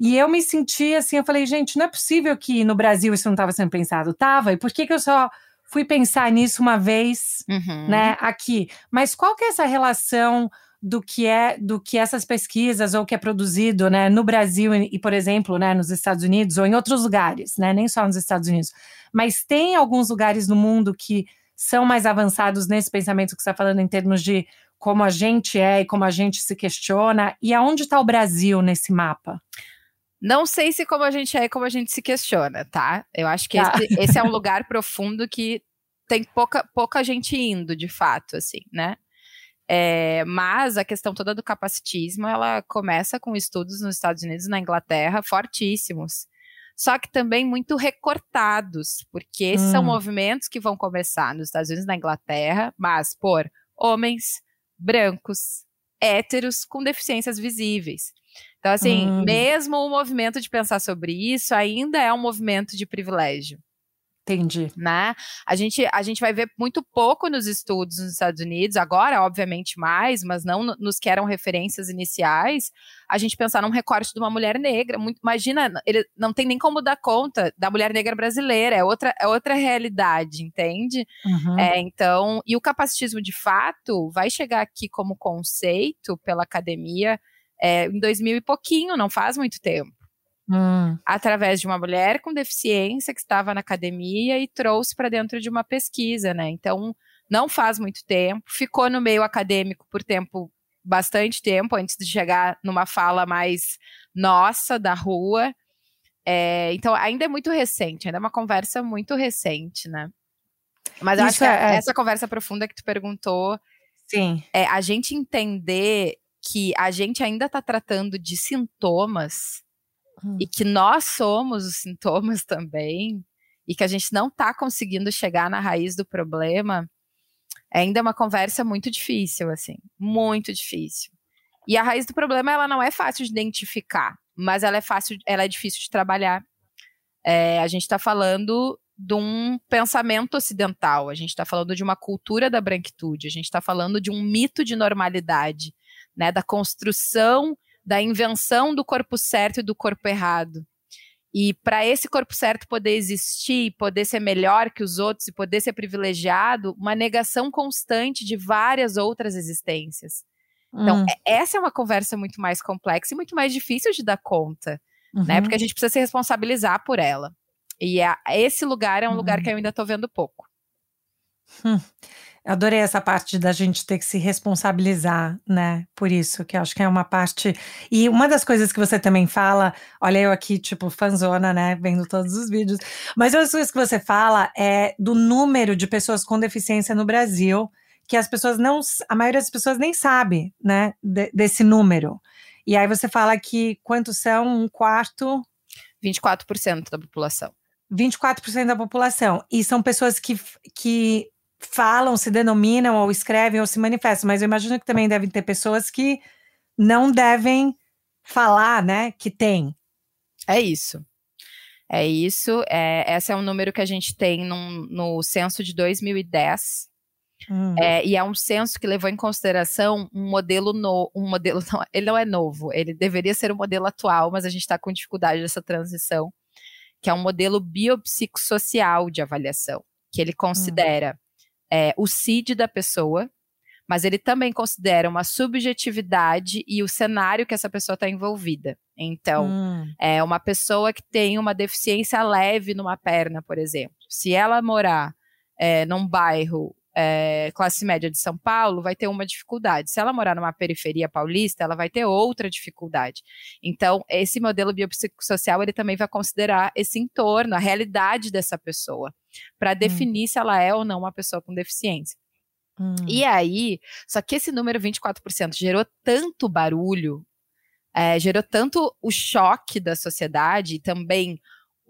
E eu me senti assim, eu falei, gente, não é possível que no Brasil isso não estava sendo pensado. Tava, e por que, que eu só fui pensar nisso uma vez, uhum. né, aqui. Mas qual que é essa relação do que é do que essas pesquisas ou que é produzido, né, no Brasil e, por exemplo, né, nos Estados Unidos ou em outros lugares, né, nem só nos Estados Unidos, mas tem alguns lugares no mundo que são mais avançados nesse pensamento que você está falando em termos de como a gente é e como a gente se questiona e aonde está o Brasil nesse mapa? Não sei se como a gente é e como a gente se questiona, tá? Eu acho que tá. esse, esse, é um lugar profundo que tem pouca, pouca gente indo, de fato, assim, né? É, mas a questão toda do capacitismo, ela começa com estudos nos Estados Unidos e na Inglaterra fortíssimos. Só que também muito recortados, porque esses hum. são movimentos que vão começar nos Estados Unidos e na Inglaterra, mas por homens brancos, héteros com deficiências visíveis. Então, assim, hum. mesmo o movimento de pensar sobre isso ainda é um movimento de privilégio. Entendi. Né? A gente, a gente vai ver muito pouco nos estudos nos Estados Unidos, agora, obviamente, mais, mas não nos que eram referências iniciais. A gente pensar num recorte de uma mulher negra. Muito, imagina, ele não tem nem como dar conta da mulher negra brasileira, é outra, é outra realidade, entende? Uhum. É, então, e o capacitismo de fato vai chegar aqui como conceito pela academia é, em 2000 e pouquinho, não faz muito tempo. hum. através de uma mulher com deficiência que estava na academia e trouxe para dentro de uma pesquisa, né? Então, não faz muito tempo, ficou no meio acadêmico por tempo bastante tempo antes de chegar numa fala mais nossa da rua. É, então, ainda é muito recente, ainda é uma conversa muito recente, né? Mas eu Isso acho que é, é... essa conversa profunda que tu perguntou, Sim. é a gente entender que a gente ainda está tratando de sintomas hum. e que nós somos os sintomas também e que a gente não está conseguindo chegar na raiz do problema, ainda é uma conversa muito difícil, assim, muito difícil. E a raiz do problema ela não é fácil de identificar, mas ela é fácil, ela é difícil de trabalhar. É, a gente está falando de um pensamento ocidental, a gente está falando de uma cultura da branquitude, a gente está falando de um mito de normalidade, né, da construção, da invenção do corpo certo e do corpo errado. E para esse corpo certo poder existir, poder ser melhor que os outros e poder ser privilegiado, uma negação constante de várias outras existências. Então, hum. essa é uma conversa muito mais complexa e muito mais difícil de dar conta, né? uhum. né? Porque a gente precisa se responsabilizar por ela. E é, esse lugar é um uhum. lugar que eu ainda estou vendo pouco. Hum. Adorei essa parte da gente ter que se responsabilizar, né? Por isso, que acho que é uma parte. E uma das coisas que você também fala, olha, eu aqui, tipo, fanzona, né? Vendo todos os vídeos. Mas uma das coisas que você fala é do número de pessoas com deficiência no Brasil, que as pessoas não. A maioria das pessoas nem sabe, né? De, desse número. E aí você fala que quantos são? Um quarto. 24% da população. 24% da população. E são pessoas que, que falam, se denominam, ou escrevem, ou se manifestam, mas eu imagino que também devem ter pessoas que não devem falar, né, que tem. É isso. É isso. É, esse é um número que a gente tem num, no censo de 2010. Hum. É, e é um censo que levou em consideração um modelo no, um modelo não, ele não é novo, ele deveria ser o um modelo atual, mas a gente está com dificuldade dessa transição, que é um modelo biopsicossocial de avaliação, que ele considera hum é, o CID da pessoa, mas ele também considera uma subjetividade e o cenário que essa pessoa está envolvida. Então, hum. é uma pessoa que tem uma deficiência leve numa perna, por exemplo. Se ela morar é, num bairro é, classe média de São Paulo, vai ter uma dificuldade. Se ela morar numa periferia paulista, ela vai ter outra dificuldade. Então, esse modelo biopsicossocial, ele também vai considerar esse entorno, a realidade dessa pessoa, para hum. definir hum. se ela é ou não uma pessoa com deficiência. Hum. E aí, só que esse número 24% gerou tanto barulho, é, gerou tanto o choque da sociedade e também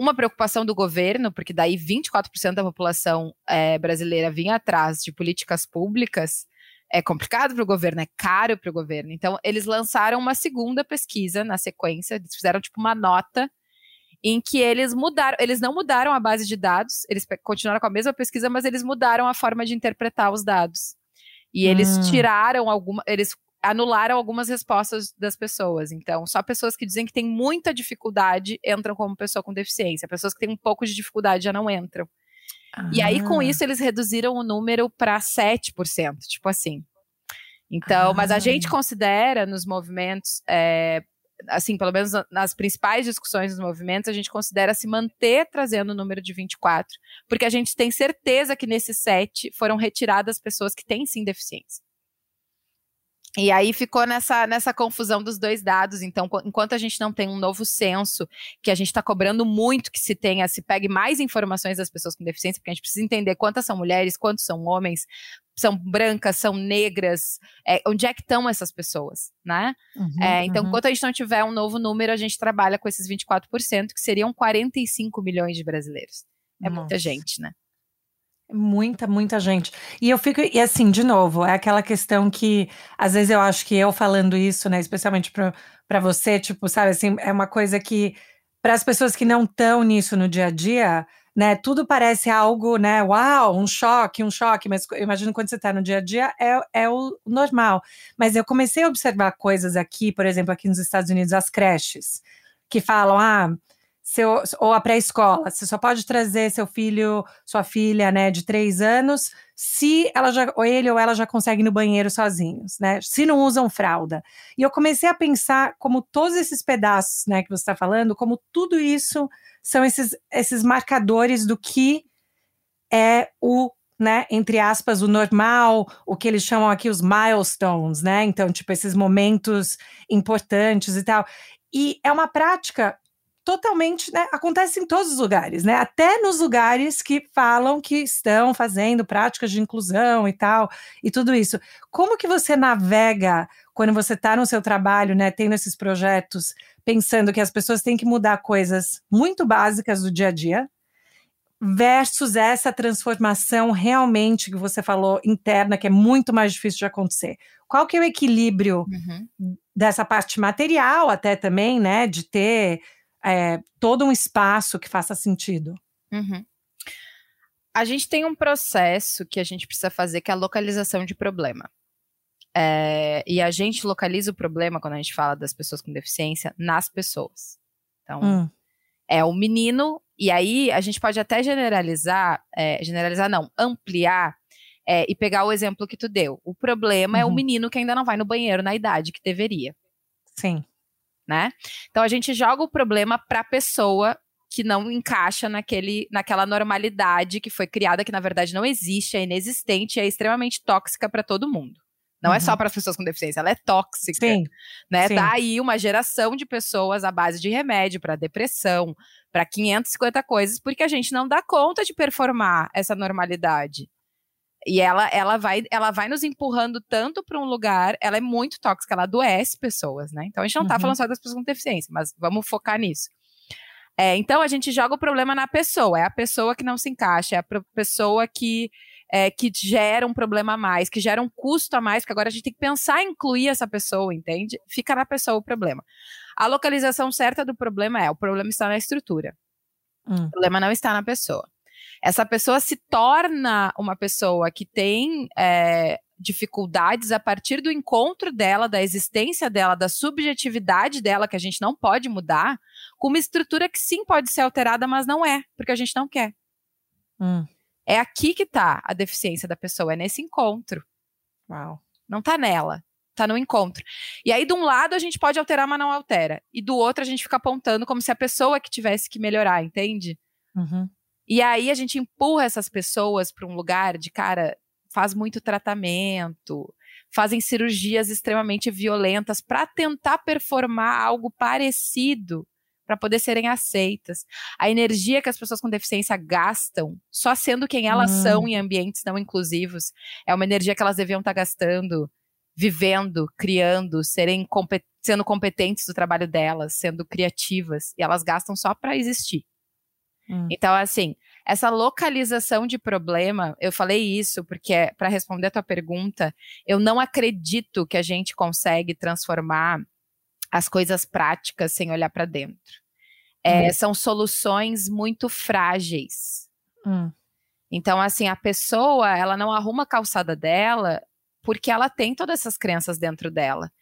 uma preocupação do governo, porque daí 24% da população é, brasileira vinha atrás de políticas públicas, é complicado para o governo, é caro para o governo. Então, eles lançaram uma segunda pesquisa na sequência, eles fizeram tipo uma nota em que eles mudaram, eles não mudaram a base de dados, eles continuaram com a mesma pesquisa, mas eles mudaram a forma de interpretar os dados. E eles hum. tiraram alguma, eles anularam algumas respostas das pessoas. Então, só pessoas que dizem que têm muita dificuldade entram como pessoa com deficiência. Pessoas que têm um pouco de dificuldade já não entram. Ah. E aí, com ah. isso, eles reduziram o número para 7%, tipo assim. Então, ah. mas a gente considera nos movimentos, é, assim, pelo menos nas principais discussões dos movimentos, a gente considera se manter trazendo o número de 24, porque a gente tem certeza que nesses 7 foram retiradas pessoas que têm sim deficiência. E aí ficou nessa, nessa confusão dos dois dados. Então, enquanto a gente não tem um novo censo, que a gente está cobrando muito que se tenha, se pegue mais informações das pessoas com deficiência, porque a gente precisa entender quantas são mulheres, quantos são homens, são brancas, são negras, é, onde é que estão essas pessoas, né? Uhum, é, então, uhum. enquanto a gente não tiver um novo número, a gente trabalha com esses 24%, que seriam 45 milhões de brasileiros. É Nossa. muita gente, né? Muita, muita gente. E eu fico, e assim, de novo, é aquela questão que às vezes eu acho que eu falando isso, né, especialmente para você, tipo, sabe, assim, é uma coisa que para as pessoas que não estão nisso no dia a dia, né, tudo parece algo, né, uau, um choque, um choque, mas eu imagino quando você está no dia a dia é, é o normal. Mas eu comecei a observar coisas aqui, por exemplo, aqui nos Estados Unidos, as creches, que falam, ah, seu, ou a pré-escola, você só pode trazer seu filho, sua filha, né, de três anos, se ela já, ou ele ou ela já consegue ir no banheiro sozinhos, né? Se não usam fralda. E eu comecei a pensar como todos esses pedaços, né, que você está falando, como tudo isso são esses, esses marcadores do que é o né, entre aspas, o normal, o que eles chamam aqui os milestones, né? Então, tipo, esses momentos importantes e tal. E é uma prática totalmente, né, acontece em todos os lugares, né? Até nos lugares que falam que estão fazendo práticas de inclusão e tal, e tudo isso. Como que você navega quando você está no seu trabalho, né, tendo esses projetos, pensando que as pessoas têm que mudar coisas muito básicas do dia a dia, versus essa transformação realmente que você falou interna, que é muito mais difícil de acontecer. Qual que é o equilíbrio uhum. dessa parte material até também, né, de ter é, todo um espaço que faça sentido. Uhum. A gente tem um processo que a gente precisa fazer, que é a localização de problema. É, e a gente localiza o problema, quando a gente fala das pessoas com deficiência, nas pessoas. Então, hum. é o menino, e aí a gente pode até generalizar, é, generalizar não, ampliar é, e pegar o exemplo que tu deu. O problema uhum. é o uhum. menino que ainda não vai no banheiro na idade que deveria. Sim né? Então a gente joga o problema para a pessoa que não encaixa naquele, naquela normalidade que foi criada, que na verdade não existe, é inexistente, é extremamente tóxica para todo mundo. Não uhum. é só uhum. para as pessoas com deficiência, ela é tóxica. Sim. Né? Sim. Tá aí uma geração de pessoas à base de remédio para depressão, para 550 coisas, porque a gente não dá conta de performar essa normalidade. E ela, ela, vai, ela vai nos empurrando tanto para um lugar, ela é muito tóxica, ela adoece pessoas, né? Então a gente não está uhum. falando só das pessoas com deficiência, mas vamos focar nisso. É, então a gente joga o problema na pessoa, é a pessoa que não se encaixa, é a pessoa que, é, que gera um problema a mais, que gera um custo a mais, porque agora a gente tem que pensar em incluir essa pessoa, entende? Fica na pessoa o problema. A localização certa do problema é: o problema está na estrutura. Hum. O problema não está na pessoa essa pessoa se torna uma pessoa que tem é, dificuldades a partir do encontro dela, da existência dela, da subjetividade dela, que a gente não pode mudar, com uma estrutura que sim pode ser alterada, mas não é, porque a gente não quer. Hum. É aqui que está a deficiência da pessoa, é nesse encontro. Uau. Não está nela, está no encontro. E aí, de um lado, a gente pode alterar, mas não altera. E do outro, a gente fica apontando como se a pessoa que tivesse que melhorar, entende? Uhum. E aí a gente empurra essas pessoas para um lugar de, cara, faz muito tratamento, fazem cirurgias extremamente violentas para tentar performar algo parecido para poder serem aceitas. A energia que as pessoas com deficiência gastam, só sendo quem elas hum. são em ambientes não inclusivos, é uma energia que elas deviam estar tá gastando, vivendo, criando, serem compet sendo competentes do trabalho delas, sendo criativas, e elas gastam só para existir. Hum. Então, assim, essa localização de problema, eu falei isso porque, para responder a tua pergunta, eu não acredito que a gente consegue transformar as coisas práticas sem olhar para dentro. É, hum. São soluções muito frágeis. Hum. Então, assim, a pessoa, ela não arruma a calçada dela porque ela tem todas essas crenças dentro dela.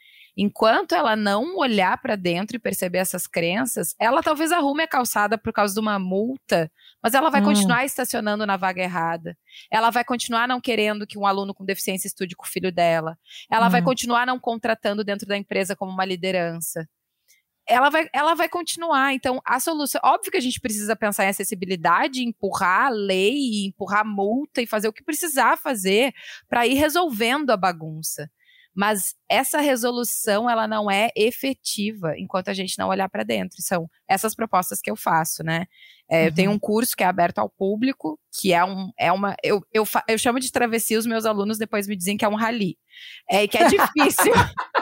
Enquanto ela não olhar para dentro e perceber essas crenças, ela talvez arrume a calçada por causa de uma multa, mas ela vai hum. continuar estacionando na vaga errada. Ela vai continuar não querendo que um aluno com deficiência estude com o filho dela. Ela hum. vai continuar não contratando dentro da empresa como uma liderança. Ela vai, ela vai continuar. Então, a solução. Óbvio que a gente precisa pensar em acessibilidade, empurrar a lei, empurrar a multa e fazer o que precisar fazer para ir resolvendo a bagunça. Mas essa resolução ela não é efetiva enquanto a gente não olhar para dentro. São essas propostas que eu faço, né? É, uhum. Eu tenho uhum. um curso que é aberto ao público, que é, um, é uma. Eu, eu, eu chamo de travessia, os meus alunos depois me dizem que é um rally. É, que é difícil.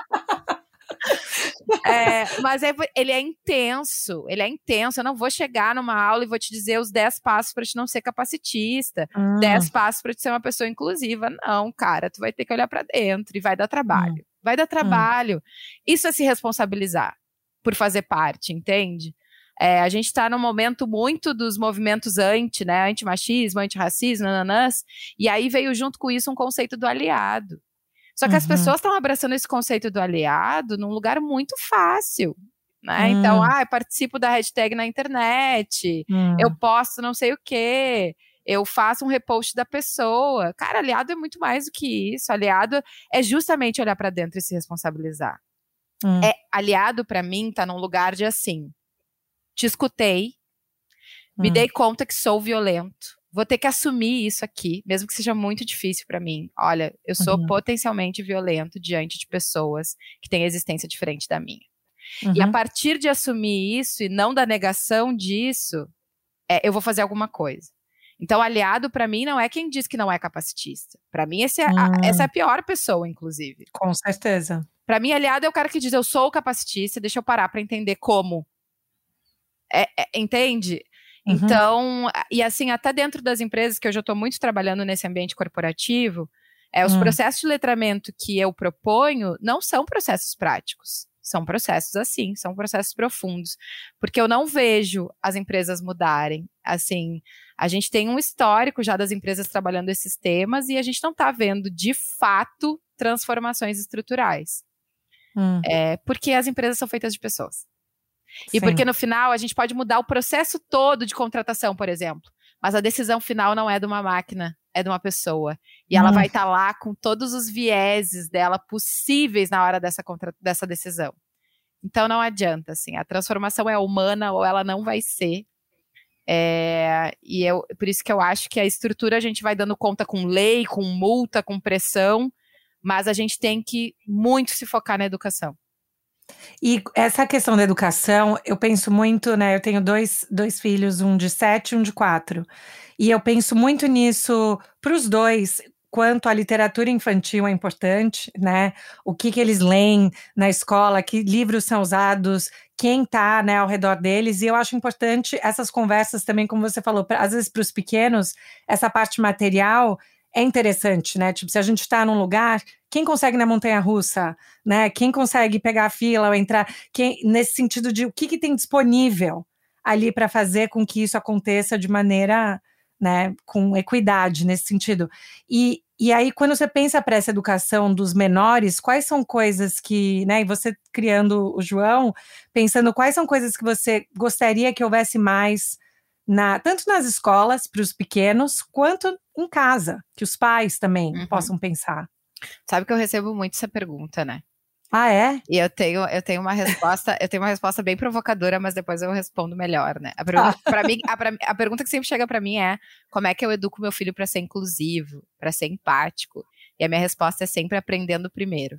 É, mas é, ele é intenso, ele é intenso. Eu não vou chegar numa aula e vou te dizer os 10 passos para te não ser capacitista, hum. 10 passos para te ser uma pessoa inclusiva. Não, cara, tu vai ter que olhar para dentro e vai dar trabalho. Hum. Vai dar hum. trabalho. Isso é se responsabilizar por fazer parte, entende? É, a gente está num momento muito dos movimentos anti, né, antimachismo, antirracismo, nananãs, e aí veio junto com isso um conceito do aliado. Só que uhum. as pessoas estão abraçando esse conceito do aliado num lugar muito fácil. Né? Hum. Então, ah, eu participo da hashtag na internet, hum. eu posto não sei o quê, eu faço um repost da pessoa. Cara, aliado é muito mais do que isso. Aliado é justamente olhar para dentro e se responsabilizar. Hum. É aliado para mim tá num lugar de assim, te escutei, me hum. dei conta que sou violento. Vou ter que assumir isso aqui, mesmo que seja muito difícil para mim. Olha, eu sou uhum. potencialmente violento diante de pessoas que têm existência diferente da minha. Uhum. E a uhum. partir de assumir isso e não da negação disso, é, eu vou fazer alguma coisa. Então, aliado, para mim, não é quem diz que não é capacitista. Para mim, esse é hum. a, essa é a pior pessoa, inclusive. Com certeza. Para mim, aliado é o cara que diz: eu sou capacitista, deixa eu parar para entender como. É, é, entende? Uhum. Então, e assim, até dentro das empresas, que eu já estou muito trabalhando nesse ambiente corporativo, é, os hum. processos de letramento que eu proponho não são processos práticos. São processos assim, são processos profundos. Porque eu não vejo as empresas mudarem. Assim, a gente tem um histórico já das empresas trabalhando esses temas e a gente não está vendo, de fato, transformações estruturais. Hum. É, porque as empresas são feitas de pessoas. E Sim. porque no final a gente pode mudar o processo todo de contratação, por exemplo. Mas a decisão final não é de uma máquina, é de uma pessoa. E ela hum. vai estar tá lá com todos os vieses dela possíveis na hora dessa, contra... dessa decisão. Então não adianta, assim, a transformação é humana ou ela não vai ser. É, e eu, por isso que eu acho que a estrutura a gente vai dando conta com lei, com multa, com pressão, mas a gente tem que muito se focar na educação. E essa questão da educação, eu penso muito, né? Eu tenho dois, dois filhos, um de sete e um de quatro. E eu penso muito nisso para os dois, quanto a literatura infantil é importante, né? O que, que eles leem na escola, que livros são usados, quem está né, ao redor deles. E eu acho importante essas conversas também, como você falou, pra, às vezes para os pequenos, essa parte material é interessante, né? Tipo, se a gente está num lugar, quem consegue na montanha russa, né? Quem consegue pegar a fila ou entrar, quem, nesse sentido de o que, que tem disponível ali para fazer com que isso aconteça de maneira, né, com equidade nesse sentido. E, e aí, quando você pensa para essa educação dos menores, quais são coisas que, né, e você criando o João, pensando quais são coisas que você gostaria que houvesse mais na, tanto nas escolas para os pequenos quanto em casa, que os pais também uhum. possam pensar. Sabe que eu recebo muito essa pergunta, né? Ah, é? E eu tenho, eu tenho uma resposta, eu tenho uma resposta bem provocadora, mas depois eu respondo melhor, né? A pergunta, ah. mim, a, pra, a pergunta que sempre chega para mim é: como é que eu educo meu filho para ser inclusivo, para ser empático? E a minha resposta é sempre aprendendo primeiro.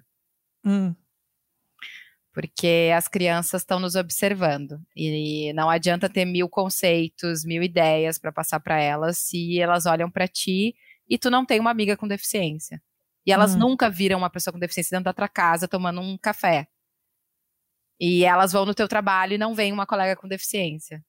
Hum porque as crianças estão nos observando e não adianta ter mil conceitos, mil ideias para passar para elas se elas olham para ti e tu não tem uma amiga com deficiência. E elas uhum. nunca viram uma pessoa com deficiência dentro da tua casa tomando um café. E elas vão no teu trabalho e não vem uma colega com deficiência.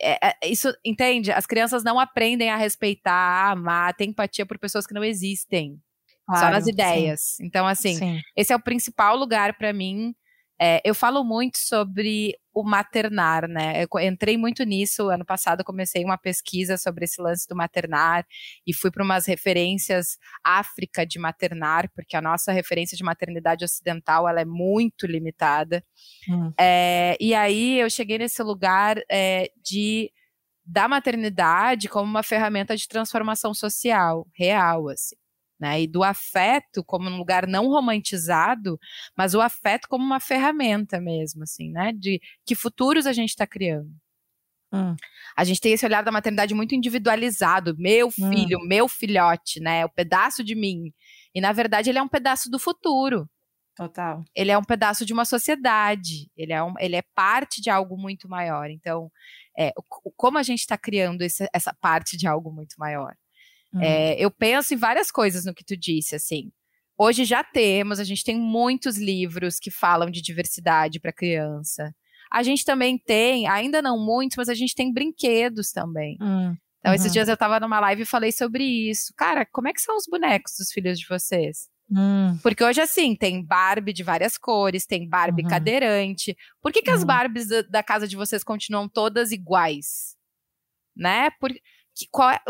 É, é, isso, entende? As crianças não aprendem a respeitar, a amar, ter empatia por pessoas que não existem. Claro, só nas ideias. Sim. Então, assim, sim. esse é o principal lugar para mim é, eu falo muito sobre o maternar, né? Eu entrei muito nisso. Ano passado comecei uma pesquisa sobre esse lance do maternar e fui para umas referências África de maternar, porque a nossa referência de maternidade ocidental ela é muito limitada. Hum. É, e aí eu cheguei nesse lugar é, de da maternidade como uma ferramenta de transformação social real, assim né? E do afeto como um lugar não romantizado, mas o afeto como uma ferramenta mesmo, assim, né? De que futuros a gente está criando. Hum. A gente tem esse olhar da maternidade muito individualizado, meu hum. filho, hum. meu filhote, né? O pedaço de mim. E na verdade ele é um pedaço do futuro. Total. Ele é um pedaço de uma sociedade. Ele é, um, ele é parte de algo muito maior. Então, é, como a gente está criando esse, essa parte de algo muito maior? Hum. É, eu penso em várias coisas no que tu disse, assim. Hoje já temos, a gente tem muitos livros que falam de diversidade para criança. A gente também tem, ainda não muitos, mas a gente tem brinquedos também. Hum. Então, uhum. esses dias eu estava numa live e falei sobre isso. Cara, como é que são os bonecos dos filhos de vocês? Hum. Porque hoje, assim, tem Barbie de várias cores, tem Barbie uhum. cadeirante. Por que, que as uhum. Barbies da, da, casa de vocês continuam todas iguais? Né? Porque que, qual é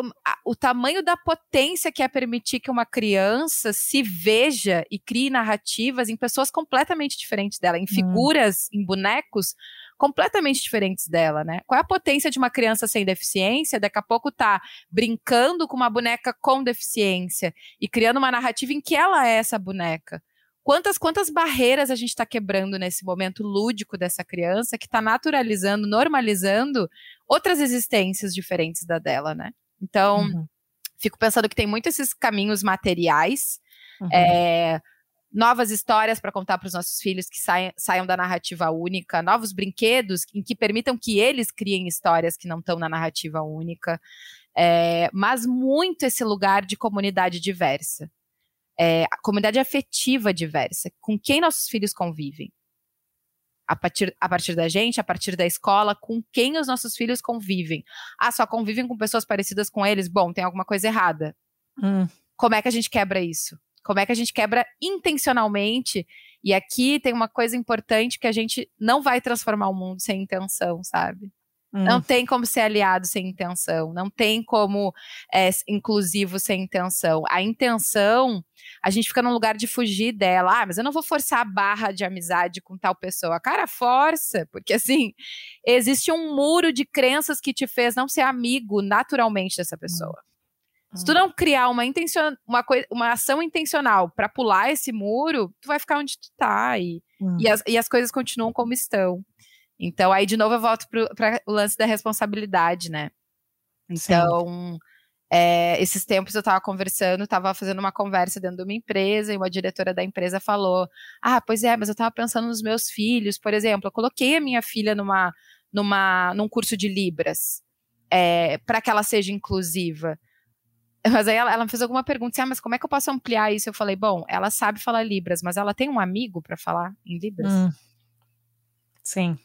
o tamanho da potência que é permitir que uma criança se veja e crie narrativas em pessoas completamente diferentes dela, em hum. figuras, hum. em bonecos completamente diferentes dela, né? Qual é a potência de uma criança sem deficiência? Daqui a pouco tá brincando com uma boneca com deficiência e criando uma narrativa em que ela é essa boneca. Quantas, quantas barreiras a gente está quebrando nesse momento lúdico dessa criança que está naturalizando, normalizando outras existências diferentes da dela, né? Então, uhum. fico pensando que tem muito esses caminhos materiais, uhum. é, novas histórias para contar para os nossos filhos que saiam, saiam da narrativa única, novos brinquedos em que permitam que eles criem histórias que não estão na narrativa única, é, mas muito esse lugar de comunidade diversa. É, a comunidade afetiva diversa, com quem nossos filhos convivem a partir, a partir da gente, a partir da escola, com quem os nossos filhos convivem. Ah, só convivem com pessoas parecidas com eles? Bom, tem alguma coisa errada. Hum. Como é que a gente quebra isso? Como é que a gente quebra intencionalmente? E aqui tem uma coisa importante que a gente não vai transformar o mundo sem intenção, sabe? Hum. Não tem como ser aliado sem intenção, não tem como é, inclusivo sem intenção. A intenção, a gente fica num lugar de fugir dela. Ah, mas eu não vou forçar a barra de amizade com tal pessoa. Cara, força, porque assim, existe um muro de crenças que te fez não ser amigo naturalmente dessa pessoa. Hum. Se tu não criar uma, intencion... uma, coi... uma ação intencional para pular esse muro, tu vai ficar onde tu tá e, hum. e, as, e as coisas continuam como estão. Então, aí de novo eu volto para o lance da responsabilidade, né? Então, é, esses tempos eu estava conversando, estava fazendo uma conversa dentro de uma empresa e uma diretora da empresa falou: Ah, pois é, mas eu estava pensando nos meus filhos, por exemplo, eu coloquei a minha filha numa, numa, num curso de Libras é, para que ela seja inclusiva. Mas aí ela, ela me fez alguma pergunta, assim, ah, mas como é que eu posso ampliar isso? Eu falei, bom, ela sabe falar Libras, mas ela tem um amigo para falar em Libras? Hum. Sim.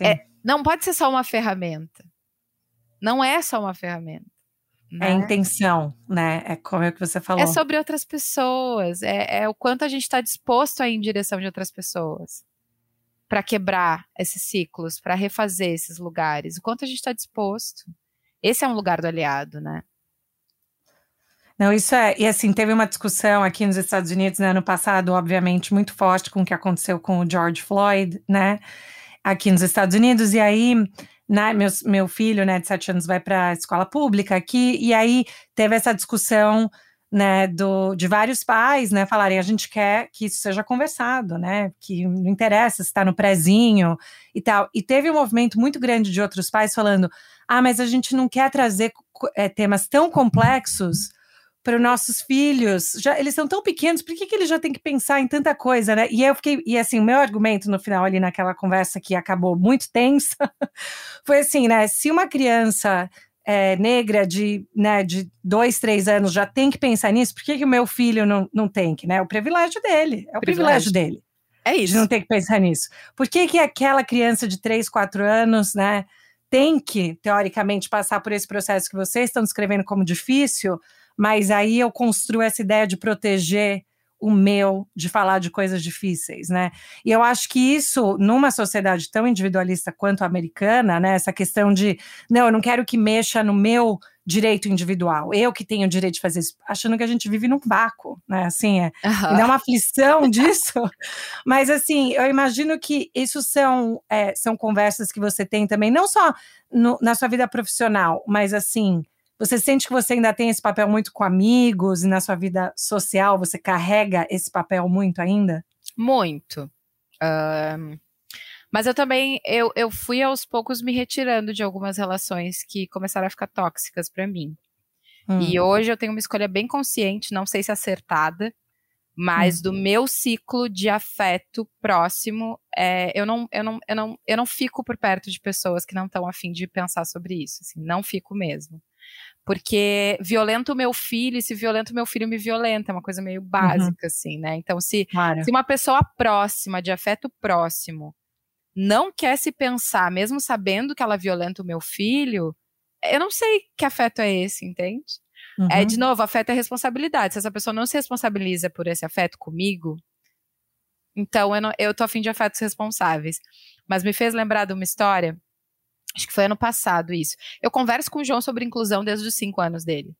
É, não pode ser só uma ferramenta. Não é só uma ferramenta. É né? É intenção, né? É como é que você falou. É sobre outras pessoas. É, é o quanto a gente está disposto a ir em direção de outras pessoas para quebrar esses ciclos, para refazer esses lugares. O quanto a gente está disposto. Esse é um lugar do aliado, né? Não, isso é. E assim, teve uma discussão aqui nos Estados Unidos no né, ano passado, obviamente, muito forte com o que aconteceu com o George Floyd, né? Aqui nos Estados Unidos, e aí né, meu, meu filho, né, de sete anos, vai para a escola pública aqui, e aí teve essa discussão, né, do, de vários pais, né, falarem, a gente quer que isso seja conversado, né, que não interessa se está no prezinho e tal, e teve um movimento muito grande de outros pais falando, ah, mas a gente não quer trazer é, temas tão complexos para os nossos filhos. Já, eles são tão pequenos, por que, que eles já têm que pensar em tanta coisa, né? E eu fiquei, e assim, o meu argumento no final ali naquela conversa que acabou muito tensa foi assim, né? Se uma criança é, negra de, né, de dois, três anos já tem que pensar nisso, por que, que o meu filho não, não tem que, né? O privilégio dele, é o privilégio, privilégio dele. É isso. De não ter que pensar nisso. Por que, que aquela criança de três, quatro anos, né, tem que, teoricamente, passar por esse processo que vocês estão descrevendo como difícil, mas aí eu construo essa ideia de proteger o meu, de falar de coisas difíceis, né? E eu acho que isso, numa sociedade tão individualista quanto a americana, né? Essa questão de, não, eu não quero que mexa no meu direito individual, eu que tenho o direito de fazer isso, achando que a gente vive num vácuo, né? Assim, é, uhum. dá uma aflição disso. Mas, assim, eu imagino que isso são, é, são conversas que você tem também, não só no, na sua vida profissional, mas, assim, você sente que você ainda tem esse papel muito com amigos e na sua vida social você carrega esse papel muito ainda? Muito. Um, mas eu também eu, eu fui aos poucos me retirando de algumas relações que começaram a ficar tóxicas para mim. Hum. E hoje eu tenho uma escolha bem consciente, não sei se acertada, mas hum. do meu ciclo de afeto próximo, é, eu, não, eu, não, eu, não, eu não fico por perto de pessoas que não estão afim de pensar sobre isso. Assim, não fico mesmo. Porque violento o meu filho, e se violento o meu filho me violenta, é uma coisa meio básica, uhum. assim, né? Então, se, claro. se uma pessoa próxima, de afeto próximo, não quer se pensar, mesmo sabendo que ela violenta o meu filho, eu não sei que afeto é esse, entende? Uhum. É, de novo, afeto é responsabilidade. Se essa pessoa não se responsabiliza por esse afeto comigo, então eu, não, eu tô afim de afetos responsáveis. Mas me fez lembrar de uma história Acho que foi ano passado isso. Eu converso com o João sobre inclusão desde os cinco anos dele.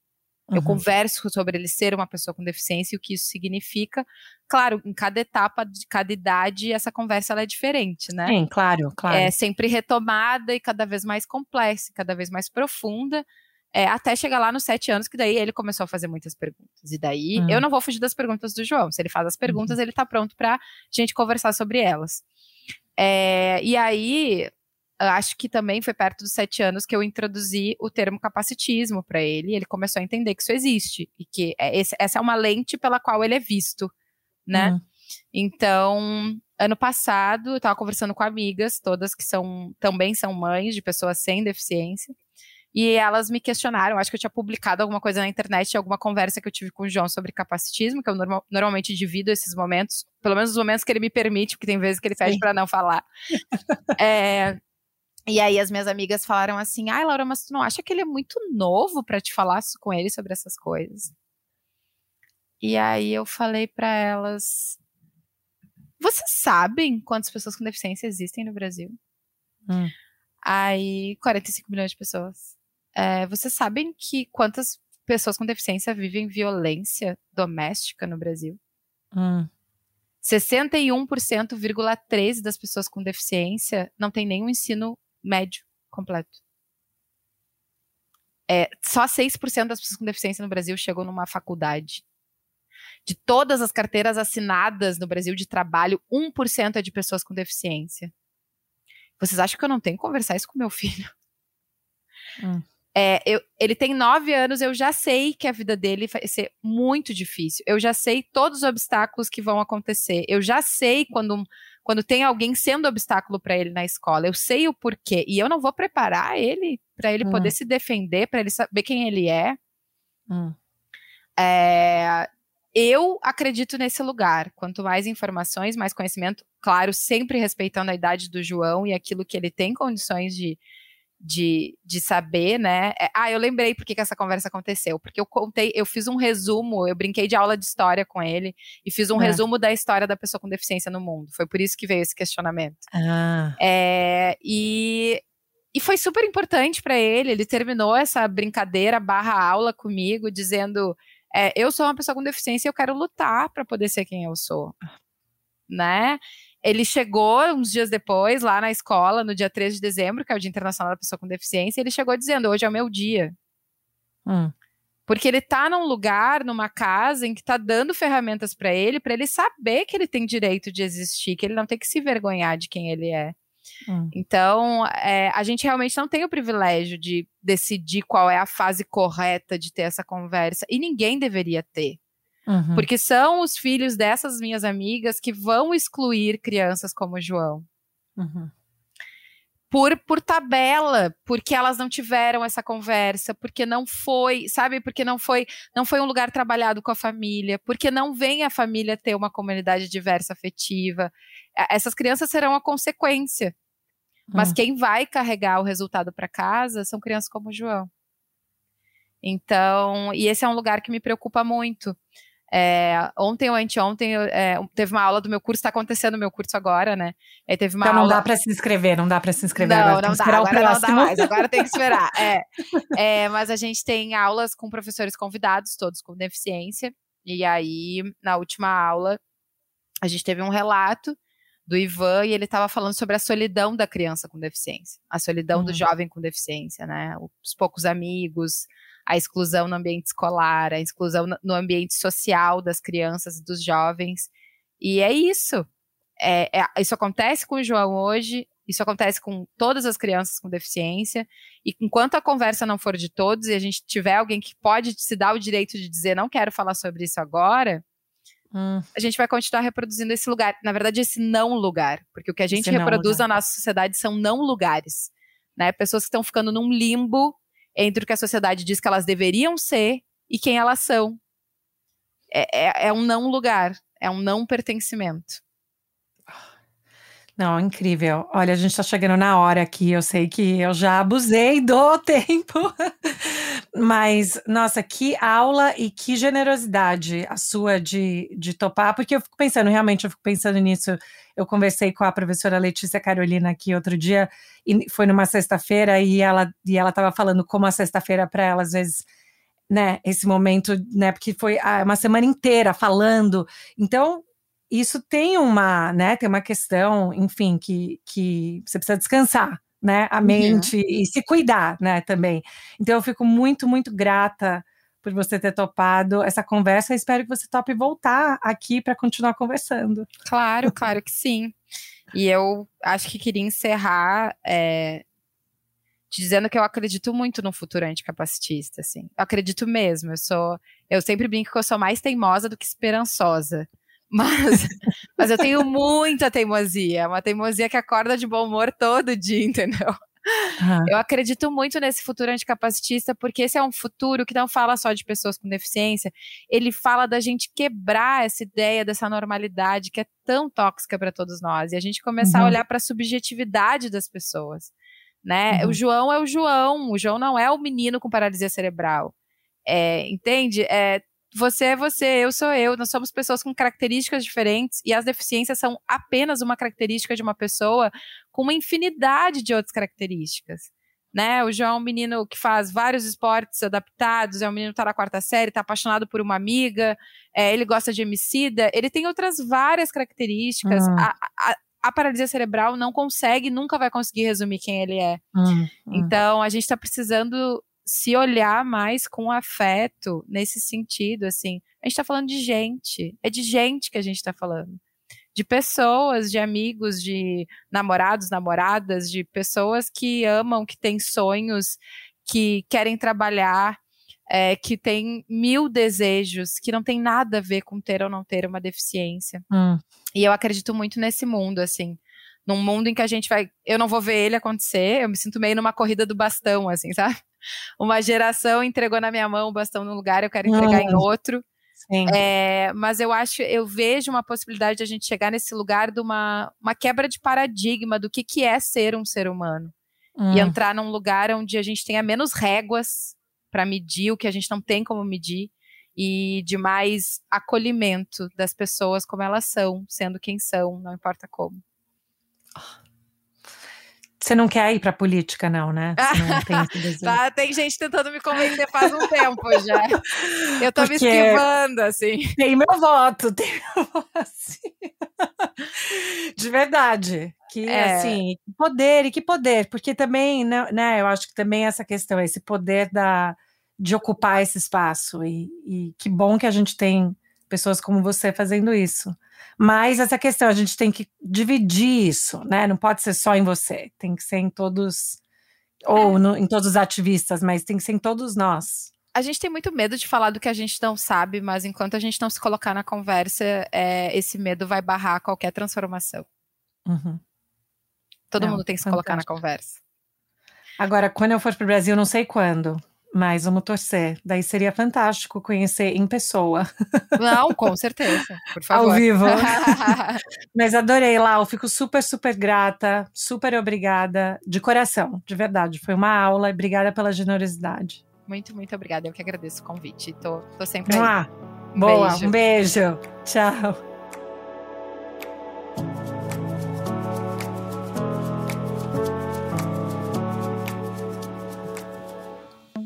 Eu uhum. converso sobre ele ser uma pessoa com deficiência e o que isso significa. Claro, em cada etapa de cada idade, essa conversa é diferente, né? Sim, claro, claro. É sempre retomada e cada vez mais complexa, cada vez mais profunda. É, até chegar lá nos sete anos, que daí ele começou a fazer muitas perguntas. E daí, uhum. eu não vou fugir das perguntas do João. Se ele faz as perguntas, uhum. ele tá pronto pra gente conversar sobre elas. É, e aí, acho que também foi perto dos sete anos que eu introduzi o termo capacitismo para ele. E ele começou a entender que isso existe e que é essa é uma lente pela qual ele é visto, né? Uhum. Então, ano passado, eu estava conversando com amigas, todas que são também são mães de pessoas sem deficiência. E elas me questionaram, acho que eu tinha publicado alguma coisa na internet, alguma conversa que eu tive com o João sobre capacitismo, que eu normal, normalmente divido esses momentos, pelo menos os momentos que ele me permite, porque tem vezes que ele pede para não falar. é, e aí as minhas amigas falaram assim: "Ai, Laura, mas tu não acha que ele é muito novo para te falar com ele sobre essas coisas?" E aí eu falei para elas: "Vocês sabem quantas pessoas com deficiência existem no Brasil?" Hum. Aí 45 milhões de pessoas. É, vocês sabem que quantas pessoas com deficiência vivem violência doméstica no Brasil? Hum. 61,3% das pessoas com deficiência não tem nenhum ensino médio completo. É, só 6% das pessoas com deficiência no Brasil chegam numa faculdade. De todas as carteiras assinadas no Brasil de trabalho, 1% é de pessoas com deficiência. Vocês acham que eu não tenho que conversar isso com meu filho? Hum. É, eu, ele tem nove anos, eu já sei que a vida dele vai ser muito difícil. Eu já sei todos os obstáculos que vão acontecer. Eu já sei quando quando tem alguém sendo obstáculo para ele na escola. Eu sei o porquê e eu não vou preparar ele para ele hum. poder se defender, para ele saber quem ele é. Hum. é. Eu acredito nesse lugar. Quanto mais informações, mais conhecimento, claro, sempre respeitando a idade do João e aquilo que ele tem condições de, de, de saber, né? É, ah, eu lembrei por que essa conversa aconteceu. Porque eu contei, eu fiz um resumo, eu brinquei de aula de história com ele e fiz um é. resumo da história da pessoa com deficiência no mundo. Foi por isso que veio esse questionamento. Ah. É, e, e foi super importante para ele. Ele terminou essa brincadeira barra aula comigo, dizendo: é, eu sou uma pessoa com deficiência e eu quero lutar para poder ser quem eu sou. Né? Ele chegou uns dias depois, lá na escola, no dia 13 de dezembro, que é o Dia Internacional da Pessoa com Deficiência, ele chegou dizendo: hoje é o meu dia. Hum. Porque ele tá num lugar, numa casa, em que tá dando ferramentas para ele, para ele saber que ele tem direito de existir, que ele não tem que se vergonhar de quem ele é. Hum. Então, é, a gente realmente não tem o privilégio de decidir qual é a fase correta de ter essa conversa, e ninguém deveria ter. Uhum. Porque são os filhos dessas minhas amigas que vão excluir crianças como o João. Uhum. Por, por tabela, porque elas não tiveram essa conversa, porque não foi, sabe, porque não foi, não foi um lugar trabalhado com a família, porque não vem a família ter uma comunidade diversa afetiva. Essas crianças serão a consequência. Mas uhum. quem vai carregar o resultado para casa são crianças como o João. Então, e esse é um lugar que me preocupa muito. É, ontem ou anteontem é, teve uma aula do meu curso, está acontecendo no meu curso agora, né? Aí teve uma então não aula... dá para se inscrever, não dá para se inscrever. Não, agora não dá, agora não dá mais, agora tem que esperar. É. é, mas a gente tem aulas com professores convidados, todos com deficiência. E aí, na última aula, a gente teve um relato do Ivan e ele estava falando sobre a solidão da criança com deficiência, a solidão uhum. do jovem com deficiência, né? Os poucos amigos, a exclusão no ambiente escolar, a exclusão no ambiente social das crianças e dos jovens. E é isso. É, é, isso acontece com o João hoje, isso acontece com todas as crianças com deficiência. E enquanto a conversa não for de todos e a gente tiver alguém que pode se dar o direito de dizer não quero falar sobre isso agora, hum. a gente vai continuar reproduzindo esse lugar. Na verdade, esse não lugar. Porque o que a gente reproduz na nossa sociedade são não lugares. Né? Pessoas que estão ficando num limbo entre o que a sociedade diz que elas deveriam ser e quem elas são. É, é, é um não lugar, é um não pertencimento. Não, incrível. Olha, a gente está chegando na hora aqui. Eu sei que eu já abusei do tempo, mas nossa, que aula e que generosidade a sua de, de topar, porque eu fico pensando, realmente, eu fico pensando nisso. Eu conversei com a professora Letícia Carolina aqui outro dia, e foi numa sexta-feira, e ela e ela estava falando como a sexta-feira para ela, às vezes, né, esse momento, né, porque foi ah, uma semana inteira falando. Então, isso tem uma, né, tem uma questão, enfim, que, que você precisa descansar, né, a uhum. mente uhum. e se cuidar, né, também. Então eu fico muito, muito grata por você ter topado essa conversa. Espero que você tope voltar aqui para continuar conversando. Claro, claro que sim. E eu acho que queria encerrar é, te dizendo que eu acredito muito no futuro anticapacitista, assim. Eu acredito mesmo. Eu sou, eu sempre brinco que eu sou mais teimosa do que esperançosa. Mas, mas eu tenho muita teimosia, uma teimosia que acorda de bom humor todo dia, entendeu? Uhum. Eu acredito muito nesse futuro anticapacitista, porque esse é um futuro que não fala só de pessoas com deficiência, ele fala da gente quebrar essa ideia dessa normalidade que é tão tóxica para todos nós, e a gente começar uhum. a olhar para a subjetividade das pessoas. Né? Uhum. O João é o João, o João não é o menino com paralisia cerebral. É, entende? É, você é você, eu sou eu, nós somos pessoas com características diferentes e as deficiências são apenas uma característica de uma pessoa com uma infinidade de outras características. Né? O João é um menino que faz vários esportes adaptados, é um menino que está na quarta série, está apaixonado por uma amiga, é, ele gosta de homicida, ele tem outras várias características. Uhum. A, a, a, paralisia cerebral não consegue, nunca vai conseguir resumir quem ele é. Uhum. Então, a gente está precisando se olhar mais com afeto nesse sentido, assim. A gente tá falando de gente, é de gente que a gente tá falando. De pessoas, de amigos, de namorados, namoradas, de pessoas que amam, que têm sonhos, que querem trabalhar, é, que têm mil desejos, que não tem nada a ver com ter ou não ter uma deficiência. Hum. E eu acredito muito nesse mundo, assim num mundo em que a gente vai. Eu não vou ver ele acontecer, eu me sinto meio numa corrida do bastão, assim, sabe? Uma geração entregou na minha mão o bastão num lugar, eu quero entregar hum. em outro. É, mas eu acho, eu vejo uma possibilidade de a gente chegar nesse lugar de uma, uma quebra de paradigma do que, que é ser um ser humano. Hum. E entrar num lugar onde a gente tenha menos réguas para medir o que a gente não tem como medir e de mais acolhimento das pessoas como elas são, sendo quem são, não importa como. Você não quer ir para política, não, né? Tem, tá, tem, gente tentando me convencer faz um tempo já. Eu tô Porque me esquivando, assim. Tem meu voto, tem meu voto, assim. De verdade. Que, é. assim, poder, e que poder. Porque também, né, né, eu acho que também essa questão, esse poder da, de ocupar esse espaço. E, e que bom que a gente tem pessoas como você fazendo isso. Mas essa questão, a gente tem que dividir isso, né? Não pode ser só em você, tem que ser em todos, ou é. no, em todos os ativistas, mas tem que ser em todos nós. A gente tem muito medo de falar do que a gente não sabe, mas enquanto a gente não se colocar na conversa, é, esse medo vai barrar qualquer transformação. Uhum. Todo não, mundo tem que se fantástico. colocar na conversa. Agora, quando eu for para o Brasil, não sei quando, mas vamos torcer. Daí seria fantástico conhecer em pessoa. Não, com certeza. Por favor. Ao vivo. Mas adorei, Lau. Fico super, super grata. Super obrigada. De coração, de verdade. Foi uma aula. Obrigada pela generosidade. Muito, muito obrigada. Eu que agradeço o convite. Tô, tô sempre aí. Ah, um boa. Beijo. Um beijo. Tchau.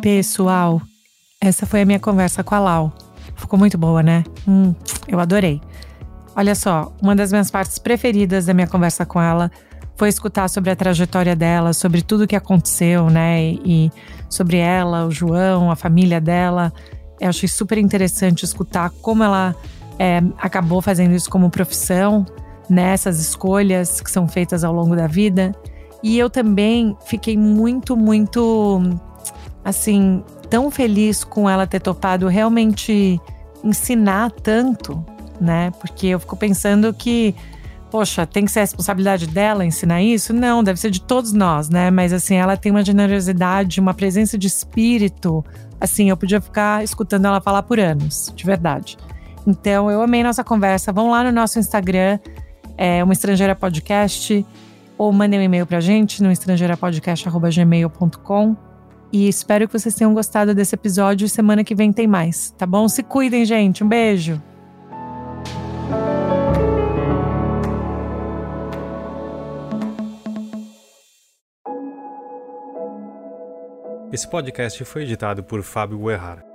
Pessoal, essa foi a minha conversa com a Lau. Ficou muito boa, né? Hum, eu adorei. Olha só, uma das minhas partes preferidas da minha conversa com ela foi escutar sobre a trajetória dela, sobre tudo que aconteceu, né? E sobre ela, o João, a família dela. Eu achei super interessante escutar como ela é, acabou fazendo isso como profissão, nessas né? escolhas que são feitas ao longo da vida. E eu também fiquei muito, muito assim, tão feliz com ela ter topado realmente ensinar tanto, né? Porque eu fico pensando que, poxa, tem que ser a responsabilidade dela ensinar isso? Não, deve ser de todos nós, né? Mas assim, ela tem uma generosidade, uma presença de espírito. Assim, eu podia ficar escutando ela falar por anos, de verdade. Então, eu amei nossa conversa. Vão lá no nosso Instagram é uma estrangeira podcast ou mandem um e-mail pra gente no estrangeirapodcast.gmail.com e espero que vocês tenham gostado desse episódio. Semana que vem tem mais, tá bom? Se cuidem, gente. Um beijo. Esse podcast foi editado por Fábio Guerrara.